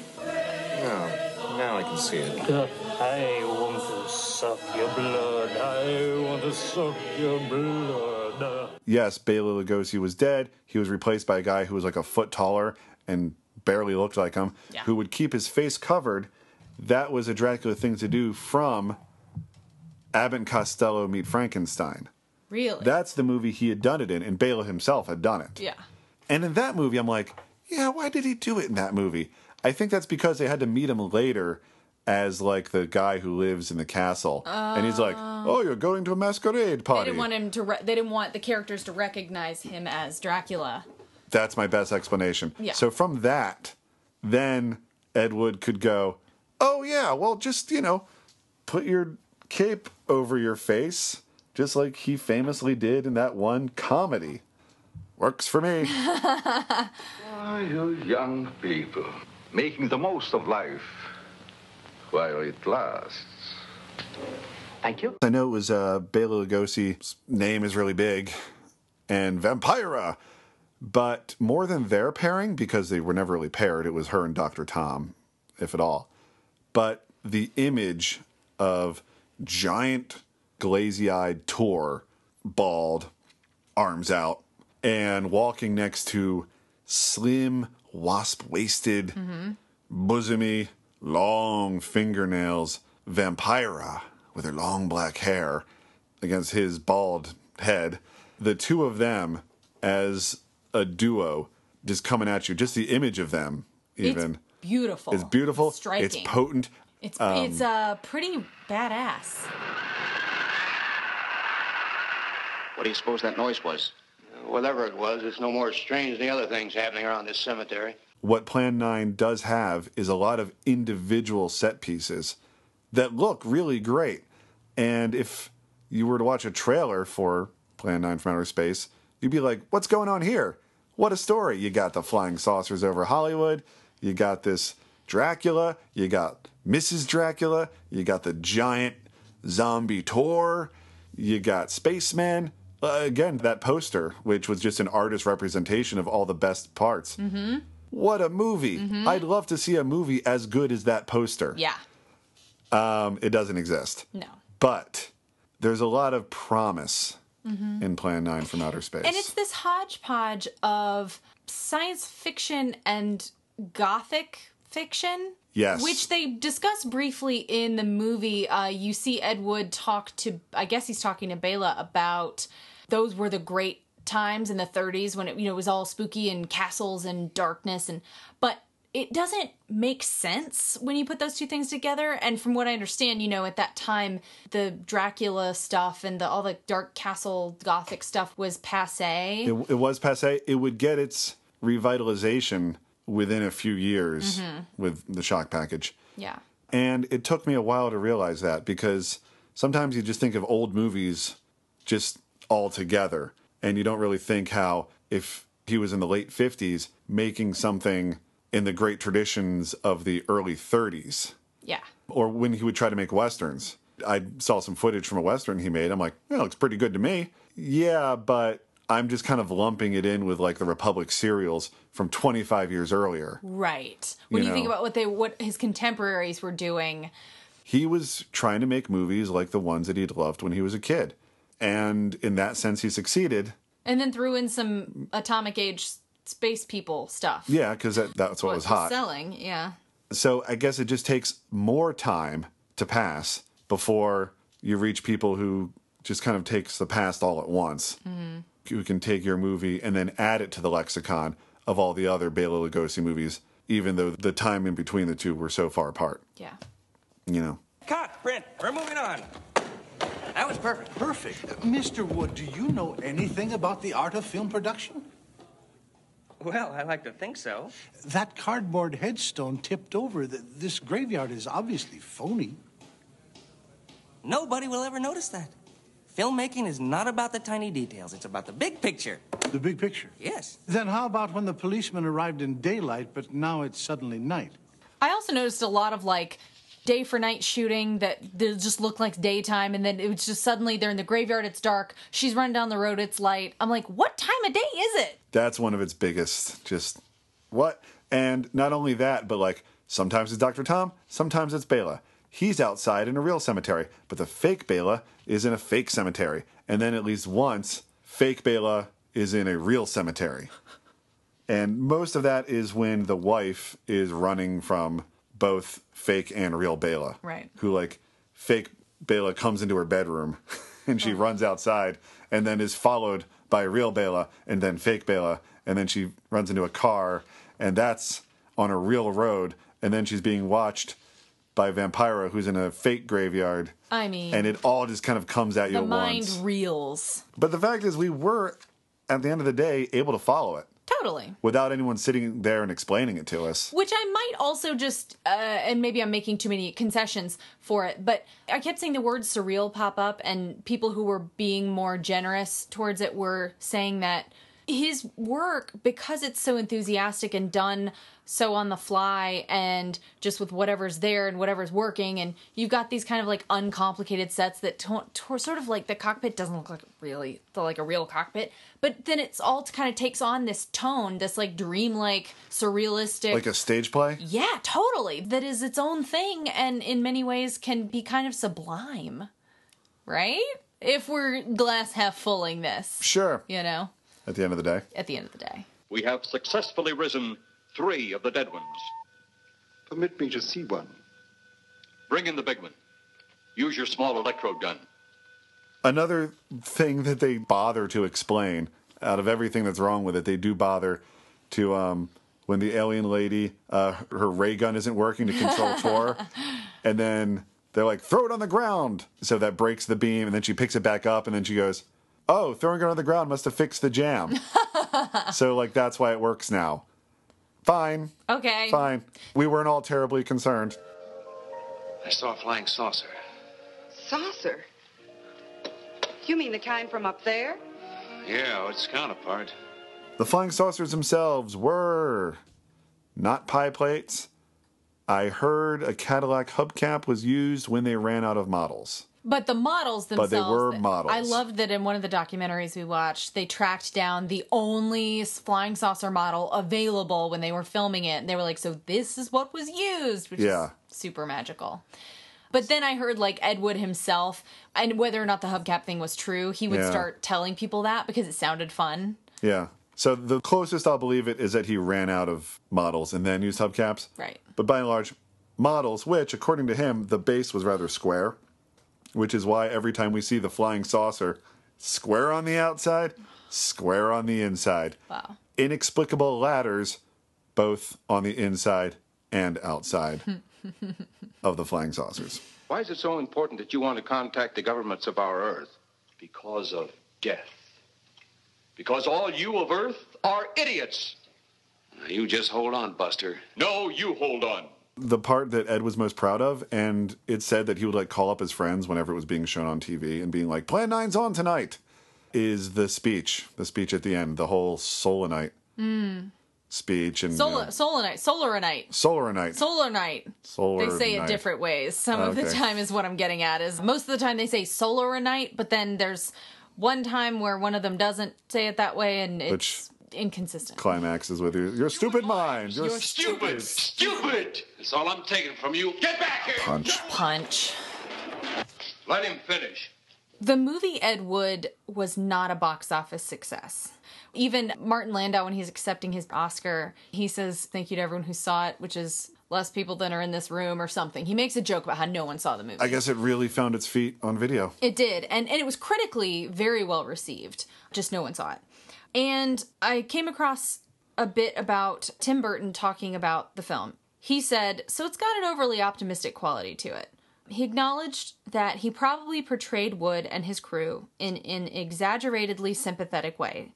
Oh, now I can see it. [LAUGHS] I want to suck your blood. I want to suck your blood. Yes, Bela Lugosi was dead. He was replaced by a guy who was like a foot taller and barely looked like him, who would keep his face covered. That was a Dracula thing to do from Abbott and Costello Meet Frankenstein. Really? That's the movie he had done it in, and Bela himself had done it. yeah. And in that movie, I'm like, yeah, why did he do it in that movie? I think that's because they had to meet him later as like the guy who lives in the castle, and he's like, ah. "Oh, you're going to a masquerade party." They party." didn't want him to. Re- they didn't want the characters to recognize him as Dracula. That's my best explanation. Yeah. So from that, then Ed Wood could go, "Oh yeah, well just, you know, put your cape over your face just like he famously did in that one comedy." Works for me. [LAUGHS] Ah, you young people, making the most of life while it lasts. Thank you. I know it was uh, Bela Lugosi's name is really big, and Vampira, but more than their pairing because they were never really paired. It was her and Doctor Tom, if at all. But the image of giant, glazy-eyed Tor, bald, arms out, and walking next to slim, wasp-waisted, bosomy, long fingernails, Vampira with her long black hair against his bald head. The two of them as a duo just coming at you. Just the image of them, even. It's beautiful. It's beautiful. Striking. It's potent. It's Um, it's uh pretty badass. What do you suppose that noise was? Whatever it was, it's no more strange than the other things happening around this cemetery. what Plan 9 does have is a lot of individual set pieces that look really great. And if you were to watch a trailer for Plan 9 from Outer Space, you'd be like, what's going on here? What a story. You got the flying saucers over Hollywood, you got this Dracula, you got Mrs. Dracula, you got the giant zombie Tor, you got Spaceman. Uh, again, that poster, which was just an artist representation of all the best parts. Mm-hmm. What a movie! Mhm. I'd love to see a movie as good as that poster. Yeah. Um, it doesn't exist, No. but there's a lot of promise Mhm. in Plan 9 from Outer Space. And it's this hodgepodge of science fiction and gothic fiction. Yes. Which they discuss briefly in the movie. Uh, you see Ed Wood talk to, I guess he's talking to Bela about those were the great times in the 30s when it you know was all spooky and castles and darkness and but it doesn't make sense when you put those two things together and from what i understand you know at that time the dracula stuff and the all the dark castle gothic stuff was passe It, it was passe. It would get its revitalization within a few years Mhm. with the shock package. yeah And it took me a while to realize that because sometimes you just think of old movies just all together and you don't really think how if he was in the late 50s making something in the great traditions of the early 30s yeah or when he would try to make westerns. I saw some footage from a western he made. I'm like, yeah, it looks pretty good to me. Yeah, but I'm just kind of lumping it in with like the Republic serials from 25 years earlier. right when You you, think about what they what his contemporaries were doing He was trying to make movies like the ones that he'd loved when he was a kid. And in that sense, he succeeded. and then threw in some atomic age space people stuff Yeah, because that, that's what was hot. selling yeah So I guess it just takes more time to pass before you reach people who just kind of takes the past all at once. Mhm. Who can take your movie and then add it to the lexicon of all the other Bela Lugosi movies, even though the time in between the two were so far apart. Yeah. You know. Cut, Brent. We're moving on. That was perfect. Perfect. Mr. Wood, do you know anything about the art of film production? Well, I like to think so. That cardboard headstone tipped over. Th- This graveyard is obviously phony. Nobody will ever notice that. Filmmaking is not about the tiny details, it's about the big picture. The big picture? Yes. Then how about when the policeman arrived in daylight, but now it's suddenly night? I also noticed a lot of like day for night shooting that just look like daytime and then it was just suddenly they're in the graveyard it's dark she's running down the road it's light i'm like what time of day is it That's one of its biggest just what? And not only that, but like sometimes it's Dr. Tom, sometimes it's Bela. He's outside in a real cemetery, but the fake Bela is in a fake cemetery. And then at least once, fake Bela is in a real cemetery. And most of that is when the wife is running from both fake and real Bela. Right. Who like fake Bela comes into her bedroom [LAUGHS] and she oh. runs outside and then is followed by real Bela and then fake Bela and then she runs into a car and that's on a real road and then she's being watched by Vampira who's in a fake graveyard i mean and it all just kind of comes at you the at mind once. reels But the fact is we were at the end of the day able to follow it totally without anyone sitting there and explaining it to us. Which I might also just, uh, and maybe I'm making too many concessions for it, but I kept seeing the word surreal pop up, and people who were being more generous towards it were saying that his work, because it's so enthusiastic and done so on the fly and just with whatever's there and whatever's working, and you've got these kind of like uncomplicated sets that to- to- sort of like the cockpit doesn't look like really like a real cockpit, but then it's all kind of takes on this tone, this like dreamlike, surrealistic, Like a stage play? yeah, totally. That is its own thing and in many ways can be kind of sublime. Right? If we're glass half fulling this. Sure. You know, At the end of the day. at the end of the day. We have successfully risen three of the dead ones. Permit me to see one. Bring in the big one. Use your small electrode gun. Another thing that they bother to explain out of everything that's wrong with it, they do bother to um when the alien lady uh her ray gun isn't working to control [LAUGHS] Tor and then they're like throw it on the ground so that breaks the beam and then she picks it back up and then she goes oh throwing it on the ground must have fixed the jam [LAUGHS] so like that's why it works now fine Okay. fine we weren't all terribly concerned I saw a flying saucer. Saucer? You mean the kind from up there? Yeah, its counterpart. The flying saucers themselves were not pie plates. I heard a Cadillac hubcap was used when they ran out of models. But the models themselves. But they were models. I loved that in one of the documentaries we watched, they tracked down the only flying saucer model available when they were filming it. And they were like, so this is what was used, which Yeah. is super magical. But then I heard like Ed Wood himself, and whether or not the hubcap thing was true, he would Yeah. start telling people that because it sounded fun. Yeah. So the closest I'll believe it is that he ran out of models and then used hubcaps. Right. But by and large, models, which according to him, the base was rather square, which is why every time we see the flying saucer, square on the outside, square on the inside. Wow. Inexplicable ladders, both on the inside and outside [LAUGHS] of the flying saucers. Why is it so important that you want to contact the governments of our Earth? Because of death. Because all you of Earth are idiots. You just hold on, Buster. No, you hold on. The part that Ed was most proud of, and it said that he would like call up his friends whenever it was being shown on TV and being like, Plan 9's on tonight, is the speech. The speech at the end, the whole Solanite Mm. speech. and Solar, know, Solanite, Solaranite. Solanite. Solar night. Solar They say it different ways. Some of the time is what I'm getting at is most of the time they say solar night, but then there's one time where one of them doesn't say it that way and it's Which- inconsistent. climaxes with your, your stupid mind. Your You're Stupid! Stupid! That's all I'm taking from you. Get back here! punch. Punch. Let him finish. The movie Ed Wood was not a box office success. Even Martin Landau, when he's accepting his Oscar, he says, Thank you to everyone who saw it, which is less people than are in this room or something. He makes a joke about how no one saw the movie. I guess it really found its feet on video. It did, and, and it was critically very well received. Just no one saw it. And I came across a bit about Tim Burton talking about the film. He said, So it's got an overly optimistic quality to it. He acknowledged that he probably portrayed Wood and his crew in an exaggeratedly sympathetic way.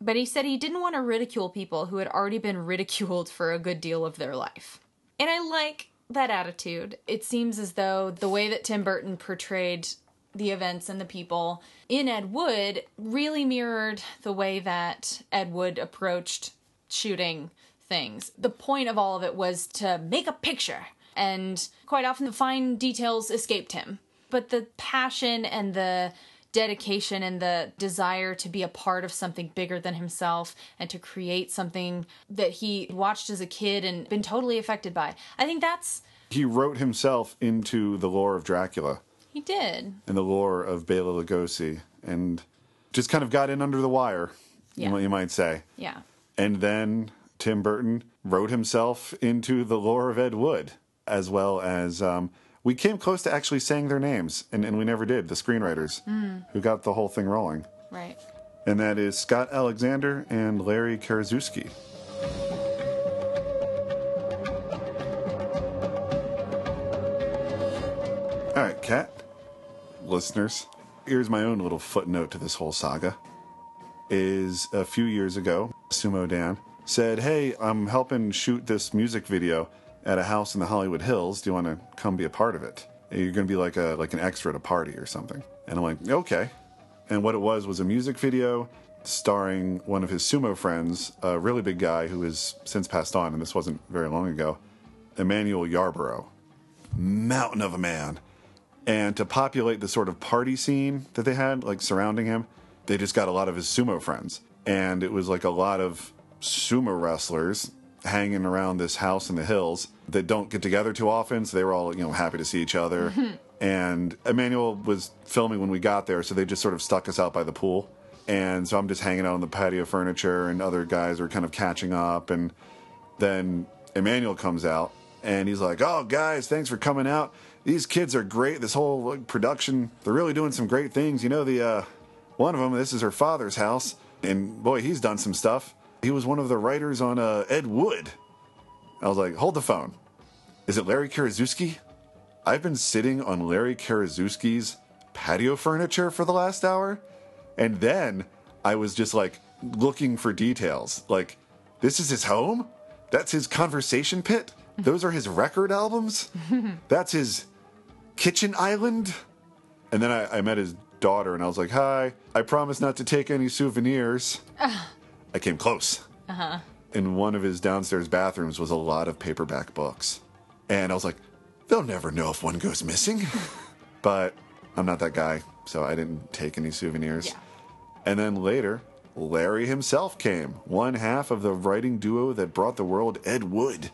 But he said he didn't want to ridicule people who had already been ridiculed for a good deal of their life. And I like that attitude. It seems as though the way that Tim Burton portrayed the events and the people in Ed Wood really mirrored the way that Ed Wood approached shooting things. The point of all of it was to make a picture, and quite often the fine details escaped him. But the passion and the dedication and the desire to be a part of something bigger than himself and to create something that he watched as a kid and been totally affected by. I think that's He wrote himself into the lore of Dracula he did. and the lore of Bela Lugosi and just kind of got in under the wire, Yeah. you, you might say. Yeah. And then Tim Burton wrote himself into the lore of Ed Wood, as well as um, we came close to actually saying their names, and, and we never did, the screenwriters Mm. who got the whole thing rolling. Right. And that is Scott Alexander and Larry Karaszewski. All right, Kat, listeners, here's my own little footnote to this whole saga. Is a few years ago, Sumo Dan said, "Hey, I'm helping shoot this music video at a house in the Hollywood Hills. Do you want to come be a part of it? You're going to be like a like an extra at a party or something." And I'm like, "Okay." And what it was was a music video starring one of his sumo friends, a really big guy who has since passed on, and this wasn't very long ago, Emmanuel Yarborough. Mountain of a man. And to populate the sort of party scene that they had, like surrounding him, they just got a lot of his sumo friends. And it was like a lot of sumo wrestlers hanging around this house in the hills that don't get together too often. So they were all, you know, happy to see each other. [LAUGHS] and Emmanuel was filming when we got there, so they just sort of stuck us out by the pool. And so I'm just hanging out on the patio furniture, and other guys are kind of catching up. And then Emmanuel comes out, and he's like, "Oh, guys, thanks for coming out. These kids are great. This whole like, production, they're really doing some great things. You know, the uh, one of them, this is her father's house, and boy, he's done some stuff. He was one of the writers on uh, Ed Wood." I was like, "Hold the phone. Is it Larry Karaszewski? I've been sitting on Larry Karaszewski's patio furniture for the last hour, and then I was just like looking for details. Like, this is his home. That's his conversation pit. Those are his record albums. [LAUGHS] That's his kitchen island. And then I, I met his daughter, and I was like, "Hi. I promise not to take any souvenirs." [LAUGHS] I came close. Uh huh. In one of his downstairs bathrooms was a lot of paperback books, and I was like, "They'll never know if one goes missing." [LAUGHS] but I'm not that guy, so I didn't take any souvenirs. And then later, Larry himself came, one half of the writing duo that brought the world Ed Wood.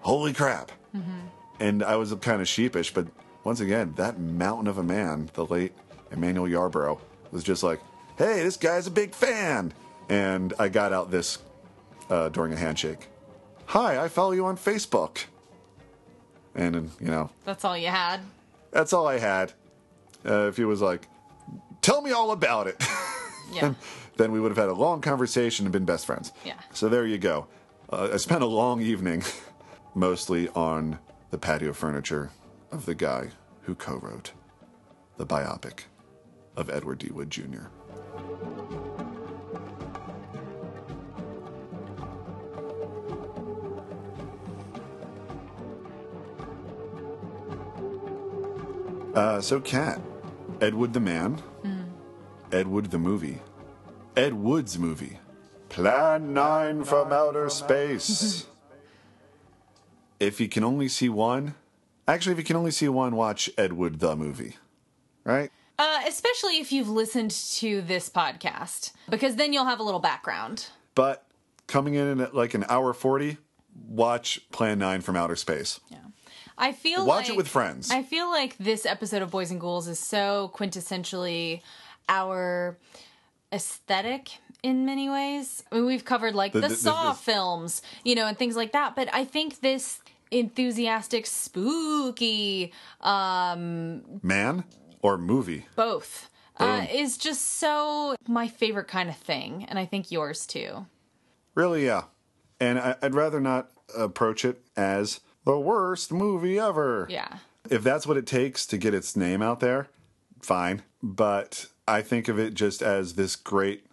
Holy crap. And I was kind of sheepish, but once again, that mountain of a man, the late Emmanuel Yarborough, was just like, hey, this guy's a big fan. And I got out this uh, during a handshake. Hi, I follow you on Facebook. And, you know, That's all you had. that's all I had. Uh, if he was like, Tell me all about it. [LAUGHS] Yeah. then we would have had a long conversation and been best friends. Yeah. So there you go. Uh, I spent a long evening [LAUGHS] mostly on the patio furniture of the guy who co wrote the biopic of Edward D. Wood Jr. Uh, so, Kat, Ed Wood the man, Ed Wood the movie, Ed Wood's movie, Plan 9 from Outer Space. [LAUGHS] if you can only see one, actually, if you can only see one, watch Ed Wood the movie, right? Uh, especially if you've listened to this podcast, because then you'll have a little background. But coming in at like an hour 40, watch Plan 9 from Outer Space. I feel Watch like, it with friends. I feel like this episode of Boys and Ghouls is so quintessentially our aesthetic in many ways. I mean, we've covered like The- the, the- Saw the- films, you know, and things like that. But I think this enthusiastic, spooky, um, Man or movie? both, uh, is just so my favorite kind of thing, and I think yours too. Really, yeah. And I, I'd rather not approach it as the worst movie ever. Yeah. If that's what it takes to get its name out there, fine. But I think of it just as this great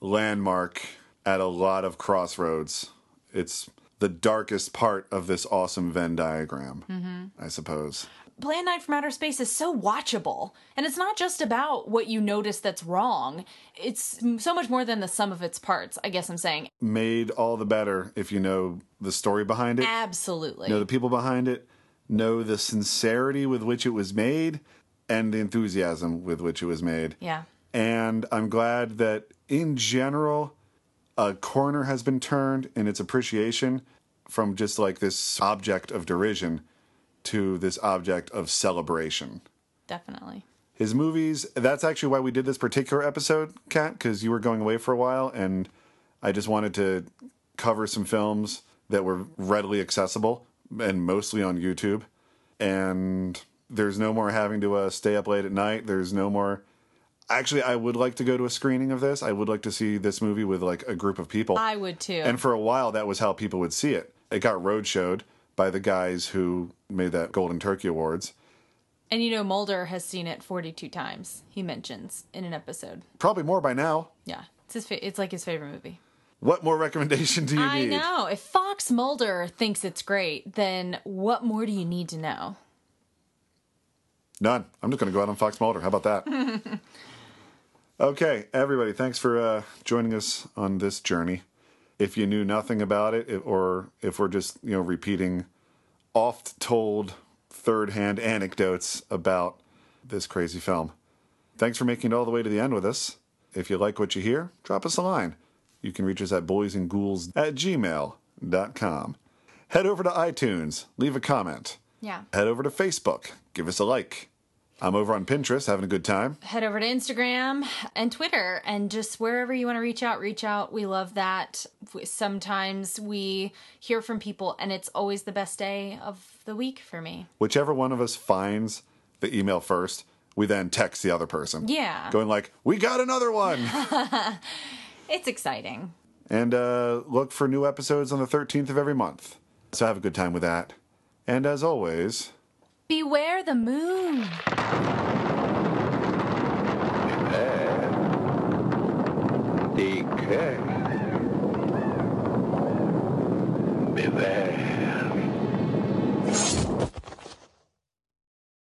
landmark at a lot of crossroads. It's the darkest part of this awesome Venn diagram, Mm-hmm. I suppose. Plan 9 from Outer Space is so watchable. And it's not just about what you notice that's wrong. It's so much more than the sum of its parts, I guess I'm saying. Made all the better if you know the story behind it. Absolutely. know the people behind it, know the sincerity with which it was made, and the enthusiasm with which it was made. Yeah. And I'm glad that in general, a corner has been turned in its appreciation from just like this object of derision to this object of celebration. Definitely. His movies, that's actually why we did this particular episode, Kat, because you were going away for a while and I just wanted to cover some films that were readily accessible and mostly on YouTube. And there's no more having to uh, stay up late at night. There's no more. Actually, I would like to go to a screening of this. I would like to see this movie with like a group of people. I would too. And for a while, that was how people would see it. It got roadshowed by the guys who made that Golden Turkey Awards. And you know, Mulder has seen it 42 times, he mentions in an episode. Probably more by now. Yeah. It's, his fa- it's like his favorite movie. What more recommendation do you need? I know. If Fox Mulder thinks it's great, then what more do you need to know? None. I'm just going to go out on Fox Mulder. How about that? [LAUGHS] okay, everybody, thanks for uh, joining us on this journey. If you knew nothing about it, or if we're just you know repeating oft-told third-hand anecdotes about this crazy film, thanks for making it all the way to the end with us. If you like what you hear, drop us a line. You can reach us at boysandghouls at gmail.com. Head over to iTunes, leave a comment. Yeah. Head over to Facebook, give us a like. I'm over on Pinterest having a good time. Head over to Instagram and Twitter and just wherever you want to reach out, reach out. We love that. Sometimes we hear from people and it's always the best day of the week for me. Whichever one of us finds the email first, we then text the other person. Yeah. Going like, we got another one. [LAUGHS] it's exciting. and uh, look for new episodes on the 13th of every month. So have a good time with that. And as always, Beware the moon. Beware. Beware. Beware.